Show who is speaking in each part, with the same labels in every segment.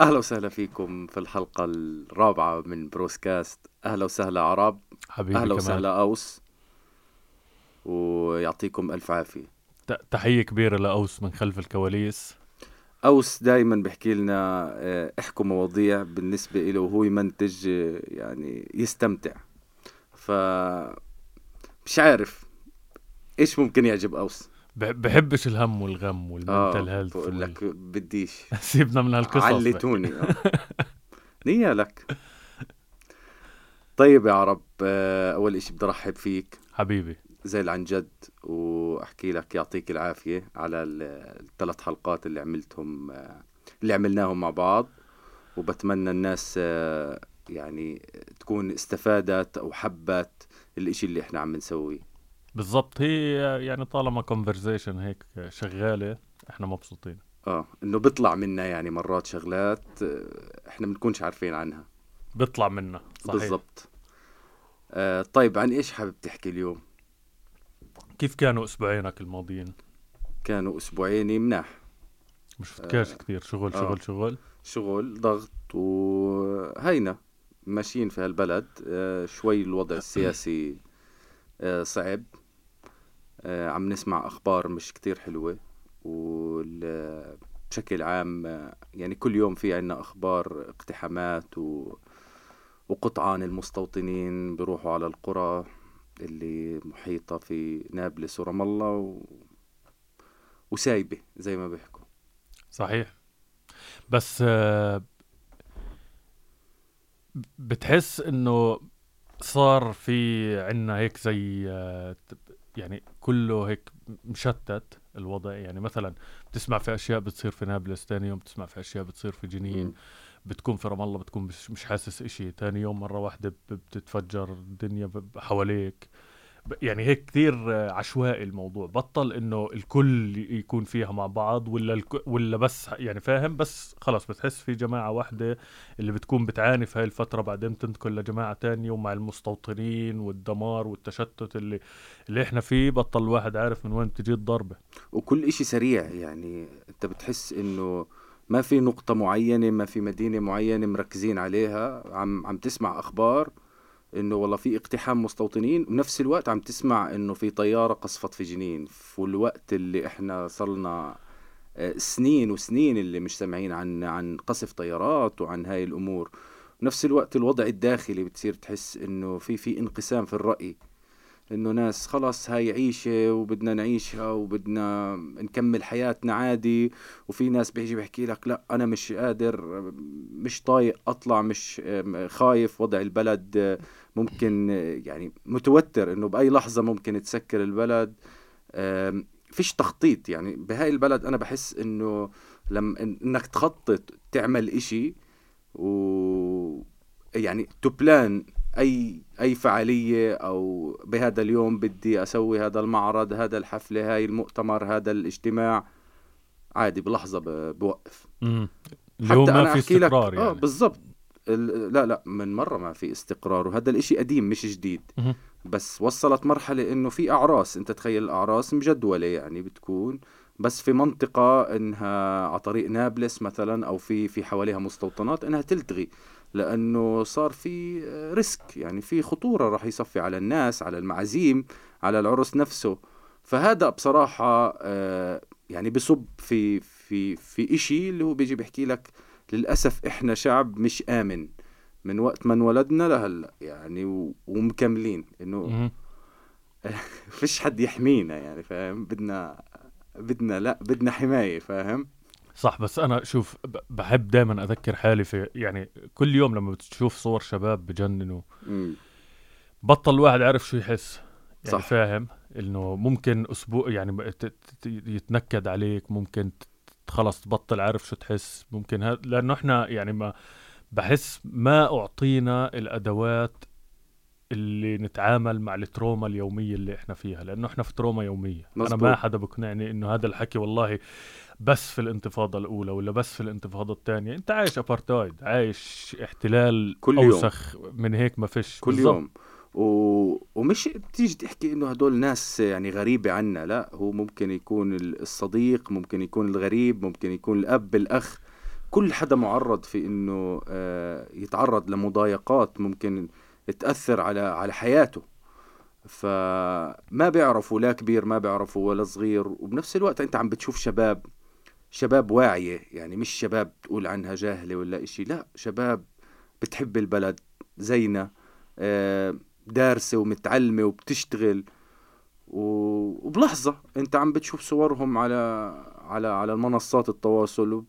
Speaker 1: أهلا وسهلا فيكم في الحلقة الرابعة من بروسكاست. أهلا وسهلا عرب
Speaker 2: حبيبي
Speaker 1: أهلا
Speaker 2: كمان
Speaker 1: وسهلا أوس. ويعطيكم ألف عافية.
Speaker 2: ت- تحية كبيرة لأوس من خلف الكواليس.
Speaker 1: أوس دائما بيحكي لنا آه، إحكوا مواضيع بالنسبة له وهو يمنتج آه، يعني يستمتع. ف مش عارف إيش ممكن يعجب
Speaker 2: أوس. بحبش الهم والغم والمنتل
Speaker 1: آه
Speaker 2: هيلث
Speaker 1: بقول لك بديش.
Speaker 2: سيبنا من هالقصص.
Speaker 1: علتوني. آه. نية لك. طيب يا عرب آه، أول إشي بدي ارحب فيك.
Speaker 2: حبيبي.
Speaker 1: زي عن جد وأحكي لك يعطيك العافية على ال- الثلاث حلقات اللي عملتهم آه، اللي عملناهم مع بعض. وبتمنى الناس آه، يعني تكون استفادت أو حبت الإشي اللي إحنا عم نسويه.
Speaker 2: بالضبط. هي يعني طالما كونفرزيشن هيك شغالة إحنا مبسوطين.
Speaker 1: آه إنه بيطلع منا يعني مرات شغلات آه، إحنا بنكونش عارفين عنها.
Speaker 2: بيطلع منا صحيح.
Speaker 1: بالضبط. آه طيب عن إيش حابب تحكي اليوم؟
Speaker 2: كيف كانوا أسبوعينك الماضيين؟
Speaker 1: كانوا أسبوعين مناح.
Speaker 2: مش شفتكاش كثير شغل
Speaker 1: آه.
Speaker 2: شغل شغل؟
Speaker 1: شغل ضغط وهينا ماشيين في هالبلد. آه، شوي الوضع السياسي آه، صعب. آه، عم نسمع أخبار مش كتير حلوة وبشكل عام آه، يعني كل يوم في عنا أخبار اقتحامات و... وقطعان المستوطنين بيروحوا على القرى اللي محيطة في نابلس ورام الله و... وسايبة زي ما بيحكوا.
Speaker 2: صحيح. بس آه، بتحس إنه صار في عنا هيك زي آه، يعني كله هيك مشتت الوضع. يعني مثلا بتسمع في أشياء بتصير في نابلس تاني يوم بتسمع في أشياء بتصير في جنين. بتكون في رام الله بتكون مش, مش حاسس إشي. تاني يوم مرة واحدة ب- بتتفجر الدنيا حواليك. يعني هيك كثير عشوائي الموضوع. بطل إنه الكل يكون فيها مع بعض ولا الك... ولا بس يعني فاهم؟ بس خلص بتحس في جماعة واحدة اللي بتكون بتعاني في هاي الفترة بعدين تنتقل لجماعة تانية ومع المستوطنين والدمار والتشتت اللي اللي إحنا فيه. بطل الواحد عارف من وين بتجي الضربة.
Speaker 1: وكل إشي سريع. يعني أنت بتحس إنه ما في نقطة معينة ما في مدينة معينة مركزين عليها. عم عم تسمع أخبار إنه والله في اقتحام مستوطنين وبنفس الوقت عم تسمع إنه في طيارة قصفت في جنين. في الوقت اللي إحنا صرنا آه، سنين وسنين اللي مش سامعين عن عن قصف طيارات وعن هاي الأمور. بنفس الوقت الوضع الداخلي بتصير تحس إنه في في انقسام في الرأي. إنه ناس خلص هاي عيشة وبدنا نعيشها وبدنا نكمل حياتنا عادي وفي ناس بيجي بيحكي لك لا أنا مش قادر مش طايق أطلع مش خايف وضع البلد ممكن يعني متوتر إنه بأي لحظة ممكن تسكر البلد. فيش تخطيط يعني بهاي البلد أنا بحس إنه لما إنك تخطط تعمل إشي و يعني تبلان أي أي فعالية أو بهذا اليوم بدي أسوي هذا المعرض هذا الحفلة هاي المؤتمر هذا الاجتماع. عادي بلحظة بوقف. حتى
Speaker 2: ما
Speaker 1: أنا
Speaker 2: في
Speaker 1: أحكي لك-
Speaker 2: استقرار
Speaker 1: آه
Speaker 2: يعني.
Speaker 1: بالضبط. ال- لا لا من مرة ما في استقرار وهذا الإشي قديم مش جديد. بس وصلت مرحلة إنه في أعراس أنت تخيل الأعراس مجدولة يعني بتكون. بس في منطقة إنها على طريق نابلس مثلا أو في في حواليها مستوطنات إنها تلتغي. لأنه صار في ريسك يعني في خطورة راح يصفي على الناس على المعازيم على العرس نفسه. فهذا بصراحة آه، يعني بصب في في في إشي اللي هو بيجي بيحكي لك للأسف إحنا شعب مش آمن من وقت ما انولدنا لهلأ يعني ومكملين.
Speaker 2: إنه.
Speaker 1: فيش حد يحمينا يعني فاهم؟ بدنا بدنا لا بدنا حماية فاهم؟
Speaker 2: صح بس أنا شوف بحب دائما أذكر حالي في يعني كل يوم لما بتشوف صور شباب بجننوا. بطل الواحد عارف شو يحس يعني
Speaker 1: صح.
Speaker 2: فاهم إنه ممكن أسبوع يعني يتنكد عليك ممكن خلص تبطل عارف شو تحس ممكن هذا لأنه إحنا يعني ما بحس ما أعطينا الأدوات اللي نتعامل مع التروما اليومية اللي إحنا فيها لأنه إحنا في تروما يومية
Speaker 1: مزبوط.
Speaker 2: أنا ما حدا بقنعني إنه هذا الحكي والله بس في الانتفاضة الأولى ولا بس في الانتفاضة الثانية أنت عايش ابارتايد عايش احتلال
Speaker 1: كل يوم.
Speaker 2: أوسخ من هيك ما فيش
Speaker 1: كل
Speaker 2: بالضبط.
Speaker 1: يوم و... ومش تيجي تحكي إنه هدول ناس يعني غريبة عنا لا هو ممكن يكون ال- الصديق ممكن يكون الغريب ممكن يكون الأب الأخ كل حدا معرض في إنه آه، يتعرض لمضايقات ممكن تأثر على على حياته. فما بيعرفوا لا كبير ما بيعرفوا ولا صغير وبنفس الوقت أنت عم بتشوف شباب شباب واعية. يعني مش شباب تقول عنها جاهلة ولا إشي لا شباب بتحب البلد زينا آه، دارسة ومتعلمة وبتشتغل. وبلحظة أنت عم بتشوف صورهم على على على المنصات التواصل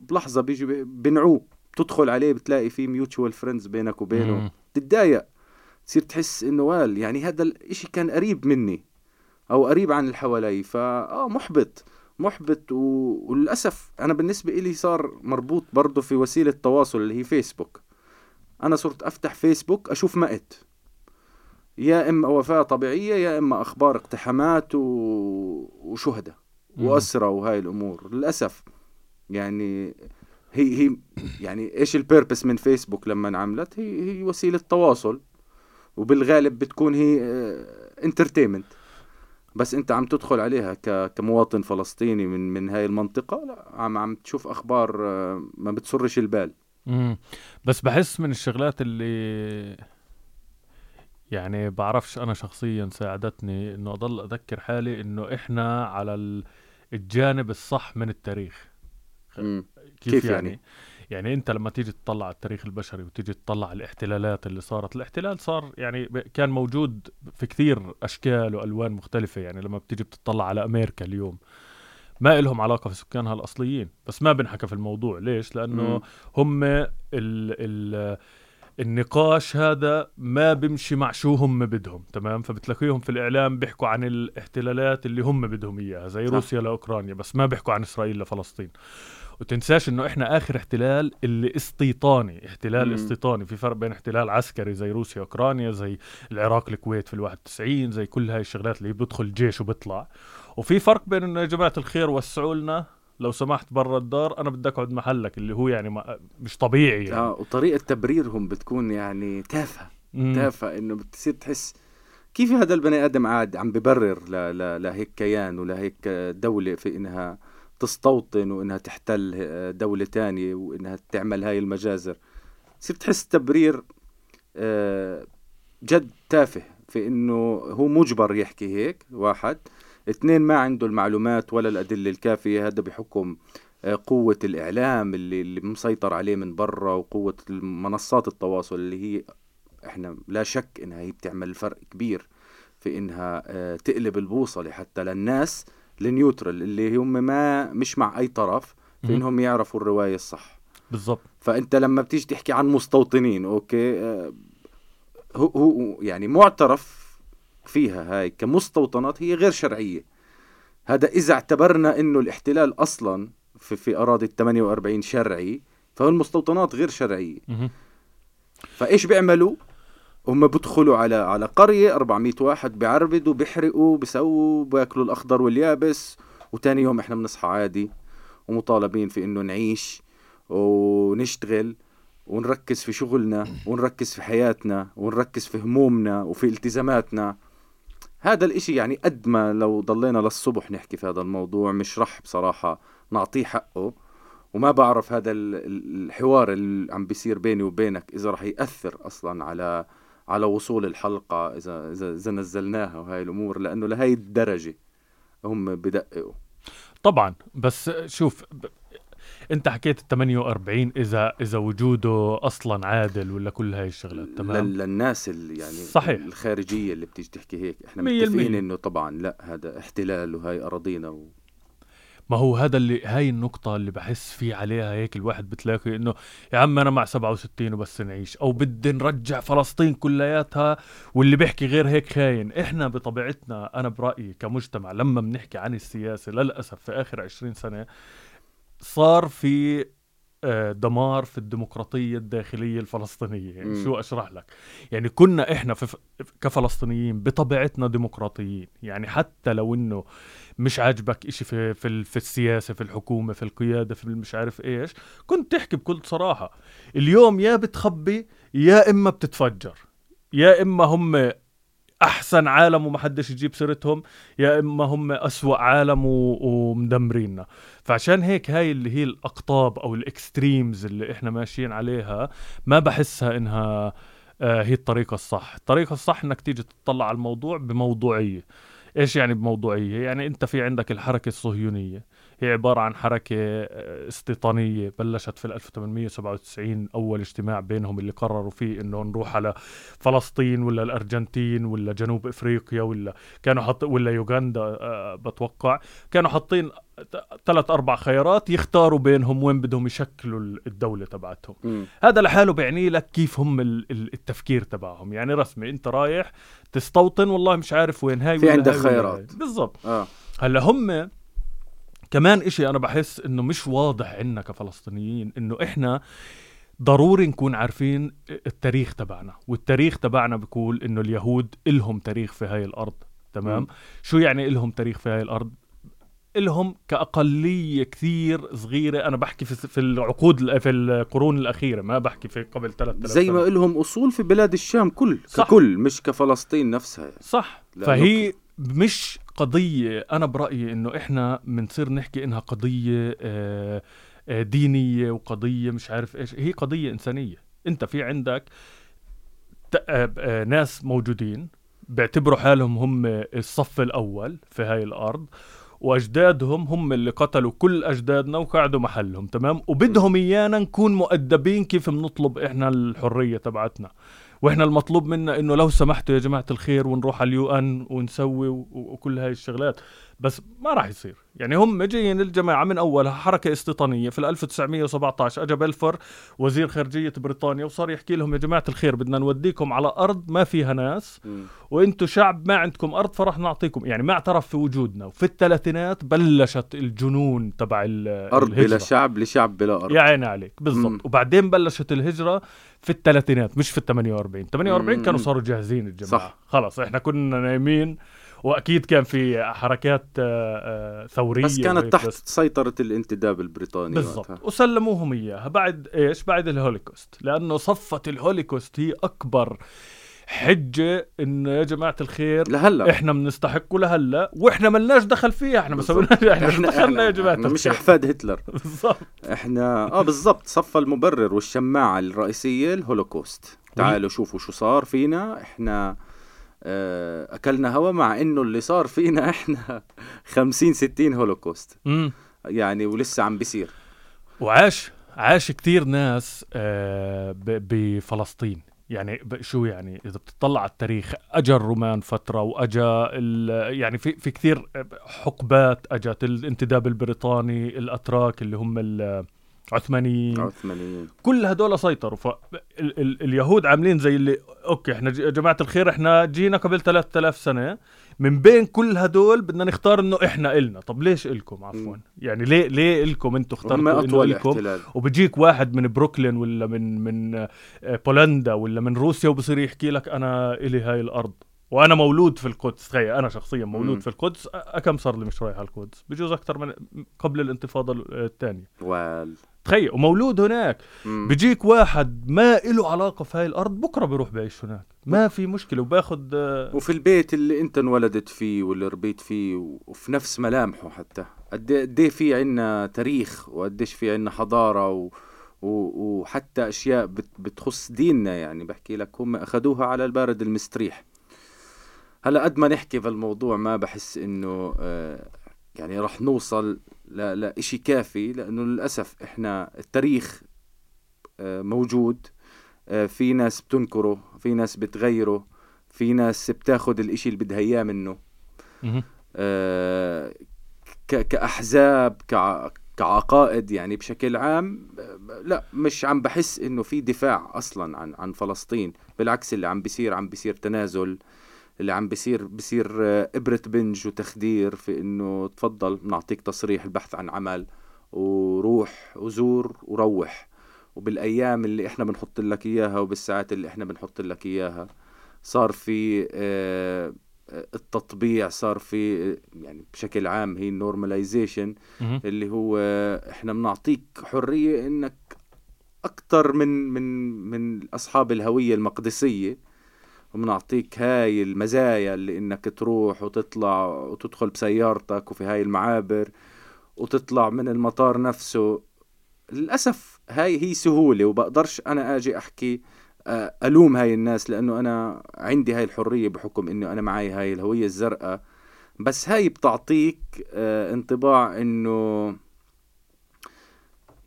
Speaker 1: بلحظة بيجي بنعوه. بتدخل عليه بتلاقي في mutual friends بينك وبينه. تتضايق تصير تحس إنه وال يعني هذا الإشي كان قريب مني أو قريب عن اللي حوالي فا آه محبط محبط و... وللأسف أنا بالنسبة لي صار مربوط برضه في وسيلة تواصل اللي هي فيسبوك أنا صرت أفتح فيسبوك أشوف مقت يا إما وفاة طبيعية يا إما أخبار اقتحامات و... وشهداء واسرى وهاي الأمور. للأسف يعني هي هي يعني إيش ال purpose من فيسبوك لما انعملت؟ هي هي وسيلة تواصل وبالغالب بتكون هي entertainment آه، بس أنت عم تدخل عليها كمواطن فلسطيني من من هاي المنطقة لا عم عم تشوف أخبار آه، ما بتسرش البال.
Speaker 2: امم بس بحس من الشغلات اللي يعني بعرفش أنا شخصيا ساعدتني إنه أضل أذكر حالي إنه إحنا على الجانب الصح من التاريخ.
Speaker 1: كيف, كيف يعني؟ يعني؟
Speaker 2: يعني انت لما تيجي تطلع على التاريخ البشري وتيجي تطلع على الاحتلالات اللي صارت الاحتلال صار يعني كان موجود في كثير أشكال وألوان مختلفة يعني لما بتيجي بتطلع على أمريكا اليوم ما إلهم علاقة في سكانها الأصليين بس ما بنحكى في الموضوع ليش لأنه م. هم ال ال النقاش هذا ما بيمشي مع شو هم بدهم تمام فبتلاقيهم في الإعلام بيحكوا عن الاحتلالات اللي هم بدهم إياها زي صح. روسيا لأوكرانيا بس ما بيحكوا عن إسرائيل لفلسطين وتنساش إنه إحنا آخر احتلال اللي استيطاني احتلال مم. استيطاني في فرق بين احتلال عسكري زي روسيا اوكرانيا زي العراق الكويت في الواحد 91 زي كل هاي الشغلات اللي بدخل جيش وبيطلع وفي فرق بين إنه يا جماعة الخير وسعوا لنا لو سمحت برا الدار أنا بدي أقعد محلك اللي هو يعني ما مش طبيعي يعني.
Speaker 1: آه وطريقة تبريرهم بتكون يعني تافهة تافهة إنه بتصير تحس كيف هذا البني آدم قاعد عم ببرر. لهيك كيان ولهيك دولة في إنها تستوطن وإنها تحتل دولة تانية وإنها تعمل هاي المجازر. تصير تحس تبرير آه، جد تافه في إنه هو مجبر يحكي هيك واحد. اثنين ما عنده المعلومات ولا الأدلة الكافية. هذا بحكم آه، قوة الإعلام اللي, اللي مسيطر عليه من برا وقوة منصات التواصل اللي هي إحنا لا شك إنها هي بتعمل فرق كبير في إنها آه، تقلب البوصلة حتى للناس. ال neutral اللي هم ما مش مع أي طرف في انهم يعرفوا الرواية الصح.
Speaker 2: بالضبط.
Speaker 1: فأنت لما بتيجي تحكي عن مستوطنين okay آه، هو هو يعني معترف فيها هاي كمستوطنات هي غير شرعية. هذا إذا اعتبرنا إنه الاحتلال أصلا في في أراضي ال 48 شرعي فهو المستوطنات غير شرعية. فإيش بيعملوا؟ هم بدخلوا على على قرية 400 واحد بيعربدوا بيحرقوا بيسووا بياكلوا الأخضر واليابس. وتاني يوم إحنا بنصحى عادي ومطالبين في إنه نعيش ونشتغل ونركز في شغلنا ونركز في حياتنا ونركز في همومنا وفي التزاماتنا. هذا الإشي يعني قد ما لو ضلينا للصبح نحكي في هذا الموضوع مش رح بصراحة نعطيه حقه. وما بعرف هذا الحوار اللي عم بيصير بيني وبينك إذا رح يأثر أصلا على على وصول الحلقة إذا إذا, إذا نزلناها وهاي الأمور لأنه لهي الدرجة هم بدققوا.
Speaker 2: طبعا بس شوف أنت حكيت ال 48 إذا إذا وجوده أصلا عادل ولا كل هاي الشغلات تمام؟
Speaker 1: للناس اللي يعني صحيح. الخارجية اللي بتيجي تحكي هيك إحنا متفقين إنه طبعا لا هذا احتلال وهي أراضينا و...
Speaker 2: ما هو هذا اللي هاي النقطة اللي بحس فيه عليها هيك الواحد بتلاقي إنه يا عم أنا مع 67 وبس نعيش أو بدي نرجع فلسطين كلياتها واللي بيحكي غير هيك خاين. إحنا بطبيعتنا أنا برأيي كمجتمع لما بنحكي عن السياسة للأسف في آخر 20 سنة صار في دمار في الديمقراطية الداخلية الفلسطينية. يعني شو أشرح لك؟ يعني كنا إحنا في كفلسطينيين بطبيعتنا ديمقراطيين. يعني حتى لو إنه مش عاجبك إشي في, في, في السياسة في الحكومة في القيادة في مش عارف إيش كنت تحكي بكل صراحة. اليوم يا بتخبي يا إما بتتفجر يا إما هم أحسن عالم وما حدش يجيب سيرتهم يا إما هم أسوأ عالم و- ومدمريننا. فعشان هيك هاي اللي هي الأقطاب أو الإكستريمز اللي إحنا ماشيين عليها ما بحسها إنها آه، هي الطريقة الصح. الطريقة الصح إنك تيجي تطلع على الموضوع بموضوعية. إيش يعني بموضوعية؟ يعني أنت في عندك الحركة الصهيونية. هي عبارة عن حركة آه، استيطانية بلشت في 1897 أول اجتماع بينهم اللي قرروا فيه إنه نروح على فلسطين ولا الأرجنتين ولا جنوب إفريقيا ولا كانوا حط ولا يوغندا آه، بتوقع. كانوا حاطين ثلاث أربع خيارات يختاروا بينهم وين بدهم يشكلوا الدولة تبعتهم.
Speaker 1: مم.
Speaker 2: هذا لحاله بيعني لك كيف هم ال- ال- التفكير تبعهم. يعني رسمي أنت رايح تستوطن والله مش عارف وين هاي
Speaker 1: في عندك خيارات.
Speaker 2: بالضبط.
Speaker 1: آه.
Speaker 2: هلأ هم كمان إشي أنا بحس إنه مش واضح عنا كفلسطينيين إنه إحنا ضروري نكون عارفين التاريخ تبعنا والتاريخ تبعنا بيقول إنه اليهود إلهم تاريخ في هاي الأرض تمام
Speaker 1: مم.
Speaker 2: شو يعني إلهم تاريخ في هاي الأرض إلهم كأقلية كثير صغيرة أنا بحكي في في العقود في القرون الأخيرة ما بحكي في قبل 3000
Speaker 1: زي ما
Speaker 2: سنة.
Speaker 1: لهم أصول في بلاد الشام كل
Speaker 2: صح.
Speaker 1: ككل مش كفلسطين نفسها يعني.
Speaker 2: صح فهي مش قضية أنا برأيي إنه إحنا بنصير نحكي إنها قضية آه، آه، دينية وقضية مش عارف إيش هي قضية إنسانية. أنت في عندك آه، ناس موجودين بيعتبروا حالهم هم الصف الأول في هاي الأرض وأجدادهم هم اللي قتلوا كل أجدادنا وقعدوا محلهم تمام؟ وبدهم إيانا نكون مؤدبين كيف بنطلب إحنا الحرية تبعتنا. وإحنا المطلوب منا انه لو سمحتوا يا جماعة الخير ونروح على اليو إن ونسوي وكل هاي الشغلات بس ما راح يصير يعني هم جايين الجماعة من اولها حركة استيطانية في ال 1917 اجى بلفور وزير خارجية بريطانيا وصار يحكي لهم يا جماعة الخير بدنا نوديكم على أرض ما فيها ناس. وأنتم شعب ما عندكم أرض فرح نعطيكم يعني ما اعترف في وجودنا وفي الثلاثينات بلشت الجنون تبع
Speaker 1: أرض بلا. شعب لشعب بلا أرض
Speaker 2: يا عيني عليك بالضبط. وبعدين بلشت الهجرة في الثلاثينات مش في ال 48 48 كانوا. صاروا جاهزين الجماعة
Speaker 1: صح.
Speaker 2: خلص إحنا كنا نايمين وأكيد كان في حركات آه، آه، ثورية
Speaker 1: بس كانت تحت
Speaker 2: بس
Speaker 1: سيطرة الانتداب البريطاني
Speaker 2: بالضبط. وسلموهم إياها بعد إيش بعد الهولوكوست لأنه صفى الهولوكوست هي أكبر حجة انه يا جماعة الخير
Speaker 1: لهلا.
Speaker 2: إحنا بنستحقه لهلا وإحنا ملناش دخل فيها إحنا ما. سويناش إحنا مش دخلنا يا جماعة
Speaker 1: إحنا مش. أحفاد هتلر.
Speaker 2: بالضبط.
Speaker 1: إحنا آه بالضبط. صفى المبرر والشماعة الرئيسية الهولوكوست. تعالوا شوفوا شو صار فينا. إحنا آه، أكلنا هوا مع إنه اللي صار فينا إحنا 50 60 هولوكوست.
Speaker 2: امم
Speaker 1: يعني ولسه عم بيصير.
Speaker 2: وعاش عاش كتير ناس آه، بفلسطين. يعني شو يعني؟ إذا بتطلع على التاريخ اجى الرومان فترة واجى ال- يعني في في كثير حقبات اجت الانتداب البريطاني الأتراك اللي هم العثمانيين
Speaker 1: عثمانيين.
Speaker 2: كل هدول سيطروا. فاليهود ال ال اليهود عاملين زي اللي okay إحنا يا جماعة الخير إحنا جينا قبل 3000 سنة. من بين كل هدول بدنا نختار إنه إحنا إلنا. طب ليش إلكم؟ عفوا. يعني ليه ليه إلكم؟
Speaker 1: أنتم
Speaker 2: اخترتوا إنه
Speaker 1: إلكم.
Speaker 2: وبيجيك واحد من بروكلين ولا من من آه، بولندا ولا من روسيا وبصير يحكي لك أنا إلي هاي الأرض. وأنا مولود في القدس. تخيل أنا شخصيا مولود
Speaker 1: مم.
Speaker 2: في القدس. كم صار لي مش رايح على القدس بجوز أكثر من قبل الانتفاضة الثانية.
Speaker 1: وال
Speaker 2: تخيل ومولود هناك.
Speaker 1: مم.
Speaker 2: بيجيك واحد ما له علاقة في هاي الأرض بكرة بيروح بعيش هناك. ما في مشكلة وباخذ آه،
Speaker 1: وفي البيت اللي أنت انولدت فيه واللي ربيت فيه وفي نفس ملامحه حتى. قد إيه- إيه في عنا تاريخ وقديش في عنا حضارة و... و... وحتى أشياء بت... بتخص ديننا يعني. بحكي لك هم أخذوها على البارد المستريح. هلأ قد ما نحكي في الموضوع ما بحس إنه آه يعني رح نوصل ل... لإشي كافي لأنه للأسف إحنا التاريخ آه موجود آه في ناس بتنكره في ناس بتغيره في ناس بتاخد الإشي اللي بدها إياه منه. آه، ك- كأحزاب كع- كعقائد يعني بشكل عام لا مش عم بحس إنه في دفاع أصلا عن عن فلسطين بالعكس اللي عم بيصير عم بيصير تنازل اللي عم بيصير بيصير آه، إبرة بنج وتخدير في إنه تفضل بنعطيك تصريح البحث عن عمل وروح وزور وروح وبالأيام اللي إحنا بنحط لك إياها وبالساعات اللي إحنا بنحط لك إياها صار في آه، التطبيع صار في آه، يعني بشكل عام هي النورماليزيشن. اللي هو آه، إحنا بنعطيك حرية إنك أكتر من من من أصحاب الهوية المقدسية وبنعطيك هاي المزايا اللي إنك تروح وتطلع وتدخل بسيارتك وفي هاي المعابر وتطلع من المطار نفسه. للأسف هاي هي سهولة وبقدرش أنا أجي أحكي آه، ألوم هاي الناس لأنه أنا عندي هاي الحرية بحكم إنه أنا معي هاي الهوية الزرقاء. بس هاي بتعطيك آه، انطباع إنه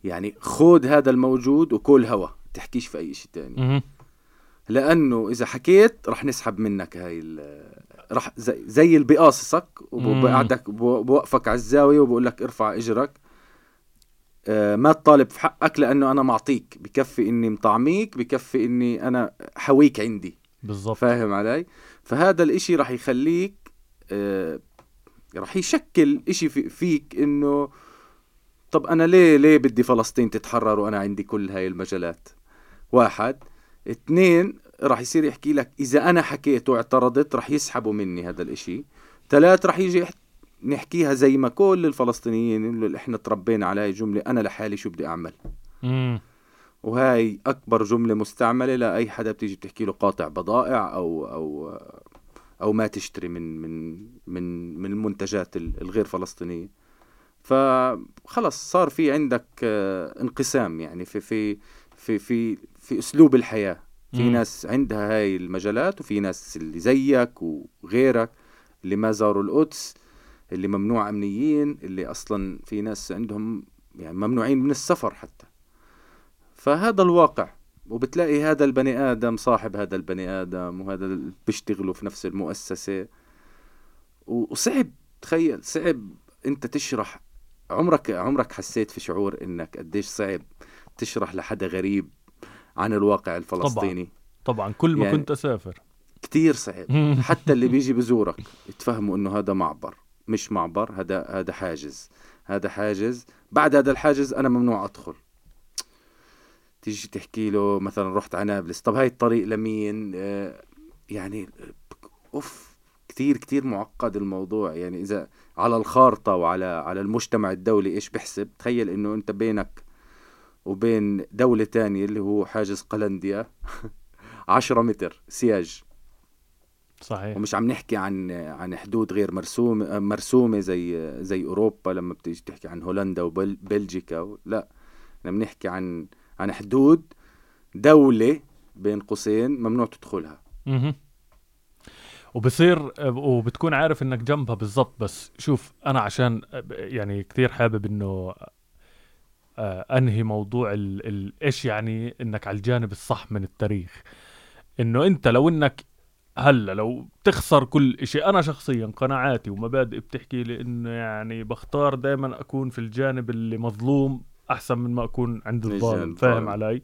Speaker 1: يعني خود هذا الموجود وكل هوا تحكيش في أي شيء تاني. لأنه إذا حكيت رح نسحب منك هاي رح زي, زي اللي بقاصصك وبقعدك بوقفك على الزاوية وبقول لك ارفع إجرك. آه، ما تطالب في حقك لأنه أنا معطيك بكفي إني مطعميك بكفي إني أنا حويك عندي.
Speaker 2: بالضبط.
Speaker 1: فاهم علي؟ فهذا الإشي رح يخليك آه، رح يشكل إشي فيك إنه طب أنا ليه ليه بدي فلسطين تتحرر وأنا عندي كل هاي المجالات؟ واحد اثنين راح يصير يحكي لك إذا أنا حكيت واعترضت راح يسحبوا مني هذا الإشي. ثلاث راح يجي نحكيها زي ما كل الفلسطينيين اللي إحنا تربينا على هاي الجملة أنا لحالي شو بدي أعمل؟
Speaker 2: مم.
Speaker 1: وهاي أكبر جملة مستعملة لأي حدا بتيجي بتحكي له قاطع بضائع أو أو أو ما تشتري من من من من المنتجات الغير فلسطينية. فخلص صار في عندك آه، انقسام يعني في في في في في أسلوب الحياة. في مم. ناس عندها هاي المجالات وفي ناس اللي زيك وغيرك اللي ما زاروا القدس اللي ممنوع أمنيين اللي أصلا في ناس عندهم يعني ممنوعين من السفر حتى. فهذا الواقع. وبتلاقي هذا البني آدم صاحب هذا البني آدم وهذا اللي بيشتغلوا في نفس المؤسسة. وصعب تخيل صعب أنت تشرح. عمرك عمرك حسيت في شعور إنك قديش صعب؟ تشرح لحدا غريب عن الواقع الفلسطيني؟
Speaker 2: طبعا طبعا كل ما يعني كنت أسافر.
Speaker 1: كتير صعب حتى اللي بيجي بزورك تفهموا إنه هذا معبر مش معبر هذا هذا حاجز. هذا حاجز. بعد هذا الحاجز أنا ممنوع أدخل. تيجي تحكي له مثلا رحت على نابلس. طب هاي الطريق لمين؟ آه يعني أوف كتير كتير معقد الموضوع. يعني إذا على الخارطة وعلى على المجتمع الدولي إيش بحسب تخيل إنه أنت بينك وبين دولة تانية اللي هو حاجز قلنديا. عشرة متر سياج.
Speaker 2: صحيح.
Speaker 1: ومش عم نحكي عن عن حدود غير مرسومه مرسومة زي زي أوروبا لما بتيجي تحكي عن هولندا وبلجيكا لا. إحنا بنحكي عن عن حدود دولة بين قوسين ممنوع تدخلها.
Speaker 2: أها وبصير وبتكون عارف إنك جنبها بالضبط بس شوف أنا عشان يعني كثير حابب إنه أنهي موضوع ال ال إيش يعني إنك على الجانب الصح من التاريخ؟ إنه أنت لو إنك هلأ لو تخسر كل شيء أنا شخصيا قناعاتي ومبادئ بتحكي لي إنه يعني بختار دائما أكون في الجانب اللي مظلوم أحسن من ما أكون عند الظالم فاهم علي؟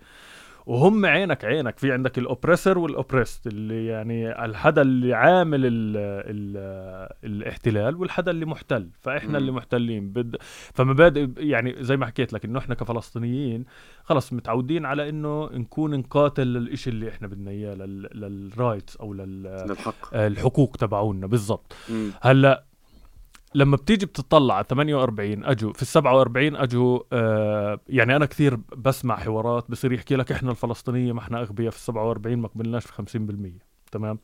Speaker 2: وهم عينك عينك. في عندك الأوبريسر والأوبريست اللي يعني الحدا اللي عامل ال ال الاحتلال والحدا اللي محتل. فإحنا م. اللي محتلين. بد فمبادئ يعني زي ما حكيت لك إنه إحنا كفلسطينيين خلص متعودين على إنه نكون نقاتل للإشي اللي إحنا بدنا إياه للرايتس أو لل
Speaker 1: للحق.
Speaker 2: الحقوق تبعونا بالضبط. هلأ لما بتيجي بتطلع على 48 اجوا في ال 47 اجوا آه يعني أنا كثير بسمع حوارات بصير يحكي لك إحنا الفلسطينية ما إحنا أغبياء في ال 47 ما قبلناش في 50% تمام؟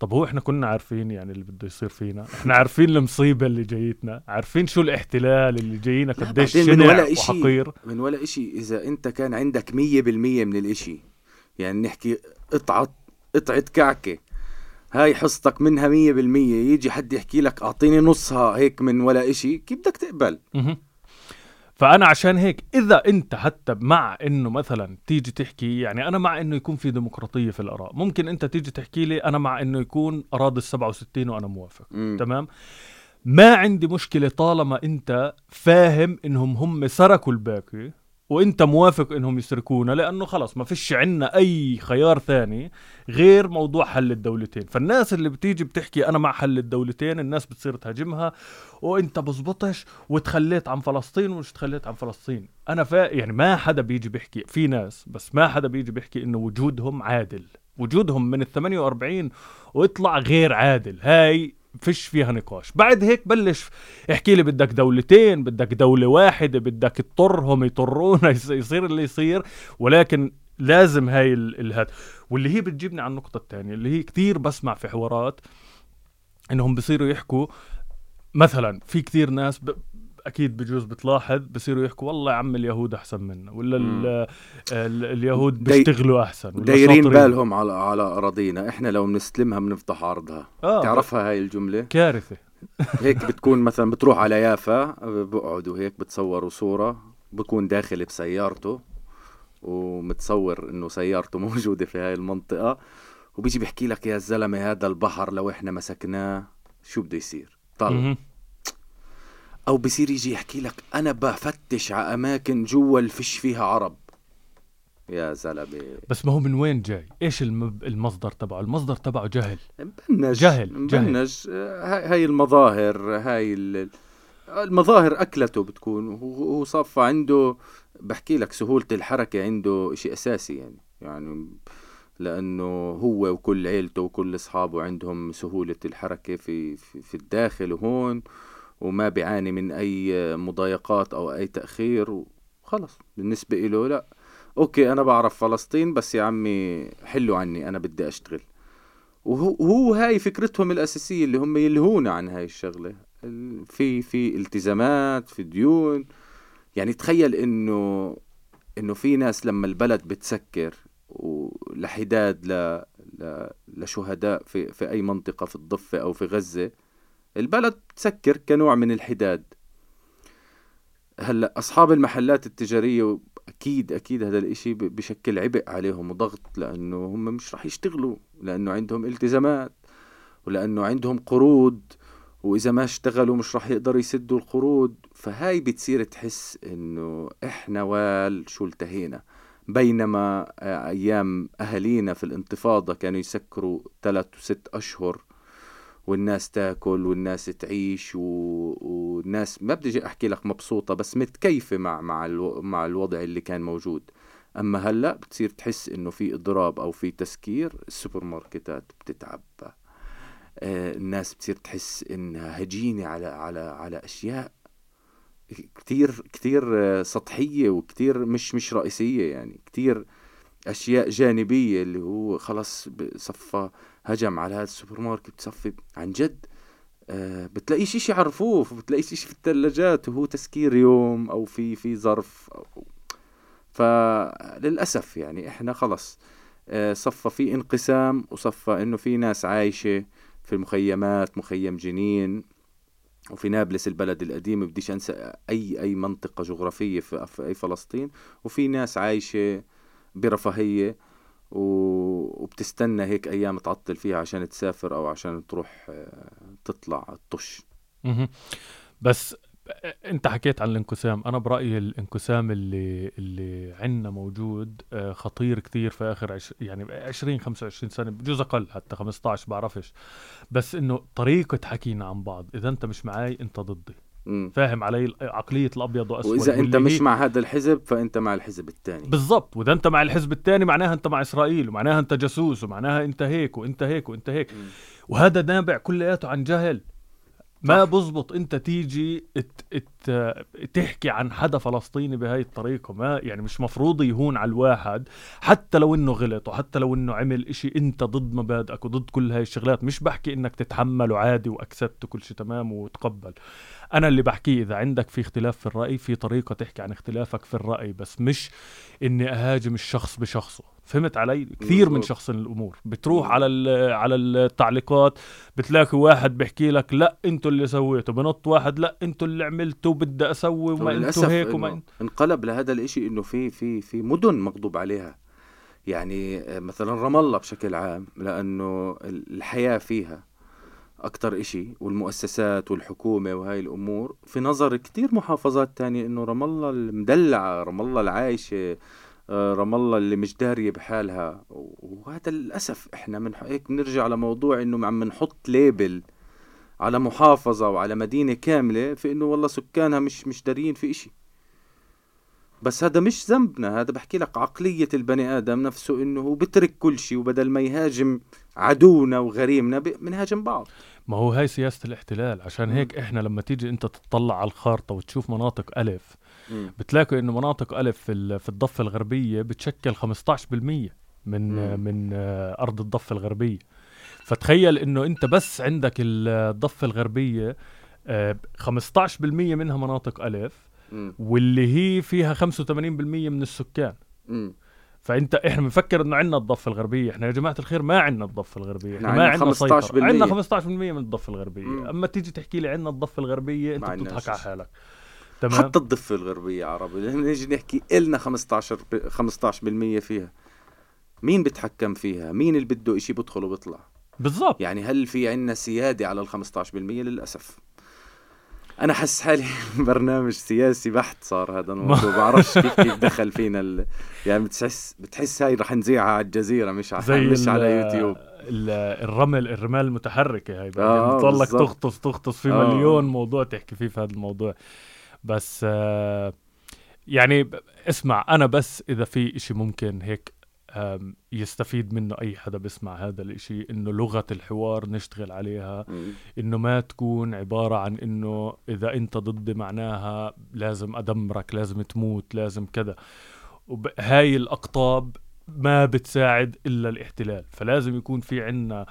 Speaker 2: طب هو إحنا كنا عارفين يعني اللي بده يصير فينا؟ إحنا عارفين المصيبة اللي جايتنا عارفين شو الاحتلال اللي جاينا قديش شنع من ولا إشي وحقير.
Speaker 1: من ولا إشي إذا أنت كان عندك 100% من الإشي يعني نحكي قطعه قطعه كعكة. هاي حصتك منها مية بالمية. يجي حد يحكي لك أعطيني نصها هيك من ولا إشي كيف بدك تقبل؟
Speaker 2: فأنا عشان هيك إذا أنت حتى مع إنه مثلا تيجي تحكي يعني أنا مع إنه يكون في ديمقراطية في الآراء. ممكن أنت تيجي تحكي لي أنا مع إنه يكون أراضي السبعة وستين وأنا موافق. تمام؟ ما عندي مشكلة طالما أنت فاهم إنهم هم سرقوا الباقي. وانت موافق انهم يسرقونا لأنه خلص ما فيش عنا أي خيار ثاني غير موضوع حل الدولتين. فالناس اللي بتيجي بتحكي أنا مع حل الدولتين الناس بتصير تهاجمها وانت بزبطش وتخليت عن فلسطين ومش تخليت عن فلسطين. أنا فا يعني ما حدا بيجي بيحكي في ناس بس ما حدا بيجي بيحكي انه وجودهم عادل. وجودهم من ال 48 ويطلع غير عادل. هاي فيش فيها نقاش بعد هيك بلش احكي لي بدك دولتين بدك دولة واحدة بدك تطرهم يطرونا يصير اللي يصير ولكن لازم هاي الهاد واللي هي بتجيبني على النقطة الثانية اللي هي كثير بسمع في حوارات إنهم بصيروا يحكوا مثلا في كثير ناس. أكيد بجوز بتلاحظ بصيروا يحكوا والله يا عم اليهود أحسن منا ولا ال ال اليهود بيشتغلوا أحسن ولا
Speaker 1: دايرين بالهم على على أراضينا إحنا لو بنستلمها بنفضح عرضها
Speaker 2: آه.
Speaker 1: تعرفها هاي الجملة؟
Speaker 2: كارثة.
Speaker 1: هيك بتكون مثلا بتروح على يافا بقعدوا هيك بتصوروا صورة بكون داخل بسيارته ومتصور إنه سيارته موجودة في هاي المنطقة وبيجي بيحكي لك يا زلمة هذا البحر لو إحنا مسكناه شو بده يصير؟ طلع. أو بصير يجي يحكي لك أنا بفتش على أماكن جوا الفش فيها عرب. يا زلمة.
Speaker 2: بس ما هو من وين جاي؟ إيش المصدر تبعه؟ المصدر تبعه جهل.
Speaker 1: مبنج
Speaker 2: جهل
Speaker 1: مبنج. هاي المظاهر هاي المظاهر أكلته بتكون. وهو صافى عنده بحكي لك سهولة الحركة عنده شيء أساسي يعني. يعني لأنه هو وكل عيلته وكل أصحابه عندهم سهولة الحركة في, في, في الداخل وهون وما بيعاني من أي مضايقات أو أي تأخير وخلص. بالنسبة إله لا. أوكي أنا بعرف فلسطين بس يا عمي حلوا عني أنا بدي أشتغل. وهو هاي فكرتهم الأساسية اللي هم يلهونا عن هاي الشغلة. في في التزامات في ديون. يعني تخيل إنه إنه في ناس لما البلد بتسكر ولحداد ل... ل... لشهداء في في أي منطقة في الضفة أو في غزة البلد بتسكر كنوع من الحداد. هلا أصحاب المحلات التجارية أكيد أكيد هذا الإشي بشكل عبء عليهم وضغط لأنه هم مش راح يشتغلوا لأنه عندهم التزامات ولأنه عندهم قروض وإذا ما اشتغلوا مش راح يقدروا يسدوا القروض. فهاي بتصير تحس إنه إحنا وال شو التهينا. بينما آه، أيام أهالينا في الانتفاضة كانوا يسكروا ثلاث وست أشهر والناس تاكل والناس تعيش و... والناس ما بدي احكي لك مبسوطة بس متكيفة مع مع ألو... مع الوضع اللي كان موجود. أما هلأ بتصير تحس إنه في إضراب أو في تسكير السوبر ماركتات بتتعبى آه، الناس بتصير تحس إنها هجينة على على على أشياء كتير كتير آه، سطحية وكتير مش مش رئيسية يعني كتير أشياء جانبية اللي هو خلص صفى هجم على هذا السوبر ماركت صفي عن جد. آه بتلاقيش اشي على الرفوف بتلاقيش اشي في الثلاجات وهو تسكير يوم أو في في ظرف فللاسف يعني إحنا خلص. آه صفى في انقسام وصفى إنه في ناس عايشة في المخيمات مخيم جنين وفي نابلس البلد القديم بديش أنسى أي أي منطقة جغرافية في, في أي فلسطين. وفي ناس عايشة برفاهية. وبتستنى هيك أيام تعطل فيها عشان تسافر أو عشان تروح آه، تطلع تطش
Speaker 2: بس أنت حكيت عن الانقسام. أنا برأيي الانقسام اللي اللي عندنا موجود آه، خطير كثير في آخر عش يعني 20 25 سنة بجوز أقل حتى 15 بعرفش. بس إنه طريقة حكينا عن بعض إذا أنت مش معي أنت ضدي.
Speaker 1: مم.
Speaker 2: فاهم علي عقلية الأبيض وأسود
Speaker 1: وإذا أنت مش مع هذا الحزب فأنت مع الحزب الثاني
Speaker 2: بالضبط. وإذا أنت مع الحزب الثاني معناها أنت مع إسرائيل ومعناها أنت جاسوس ومعناها أنت هيك وأنت هيك وأنت هيك. مم. وهذا نابع كلياته عن جهل. ما بزبط أنت تيجي ات ات تحكي عن حدا فلسطيني بهاي الطريقة. ما يعني مش مفروض يهون على الواحد. حتى لو إنه غلط وحتى لو إنه عمل إشي أنت ضد مبادئك وضد كل هاي الشغلات مش بحكي إنك تتحمله عادي وأكسبت وكل شيء تمام وتقبل. أنا اللي بحكيه إذا عندك في اختلاف في الرأي في طريقة تحكي عن اختلافك في الرأي بس مش إني أهاجم الشخص بشخصه. فهمت علي؟ كثير من شخص الأمور. بتروح على على التعليقات بتلاقي واحد بيحكي لك لا أنتوا اللي سويتوا. بنط واحد لا أنتوا اللي عملتوا بدي أسوي وما أنتوا هيك وما
Speaker 1: انقلب لهذا الإشي إنه في في في مدن مغضوب عليها. يعني مثلا رام الله بشكل عام لأنه الحياة فيها أكتر إشي والمؤسسات والحكومة وهاي الأمور. في نظر كتير محافظات تانية إنه رام الله المدلعة رام الله العايشة آه، رام الله اللي مش دارية بحالها. وهذا للأسف إحنا من هيك بنرجع لموضوع إنه عم نحط ليبل على محافظة وعلى مدينة كاملة في إنه والله سكانها مش مش داريين في إشي. بس هذا مش ذنبنا هذا بحكي لك عقلية البني آدم نفسه إنه هو بترك كل شيء وبدل ما يهاجم عدونا وغريمنا بنهاجم بعض.
Speaker 2: ما هو هاي سياسة الاحتلال. عشان هيك إحنا لما تيجي أنت تطلع على الخارطة وتشوف مناطق ألف بتلاقي إنه مناطق ألف في, في الضفة الغربية بتشكل 15% من مم. من أرض الضفة الغربية. فتخيل إنه أنت بس عندك الضفة الغربية 15% آه، منها مناطق ألف واللي هي فيها 85% من السكان. فأنت إحنا بنفكر إنه عندنا الضفة الغربية. إحنا يا جماعة الخير ما عندنا الضفة الغربية. إحنا ما عندنا 15% عندنا 15% من الضفة الغربية. مم. أما تيجي تحكي لي عندنا الضفة الغربية أنت بتضحك على حالك.
Speaker 1: تمام؟ حتى الضفة الغربية عربي نيجي نحكي إلنا 15 15% فيها. مين بتحكم فيها؟ مين اللي بده شيء بدخل وبيطلع؟
Speaker 2: بالضبط.
Speaker 1: يعني هل في عندنا سيادة على ال 15% للأسف. أنا حس حالي برنامج سياسي بحت صار هذا الموضوع. بعرفش كيف كيف دخل فينا ال... يعني بتحس بتحس هاي رح نذيعها على الجزيرة مش على مش على يوتيوب.
Speaker 2: الرمل الرمال المتحركة هاي. آه بتضلك تغطس تغطس في آه. مليون موضوع تحكي فيه في هذا الموضوع. بس آه يعني اسمع أنا بس إذا في إشي ممكن هيك يستفيد منه أي حدا بيسمع هذا الإشي إنه لغة الحوار نشتغل عليها إنه ما تكون عبارة عن إنه إذا أنت ضدي معناها لازم أدمرك لازم تموت لازم كذا. هاي الأقطاب ما بتساعد إلا الاحتلال. فلازم يكون في عنا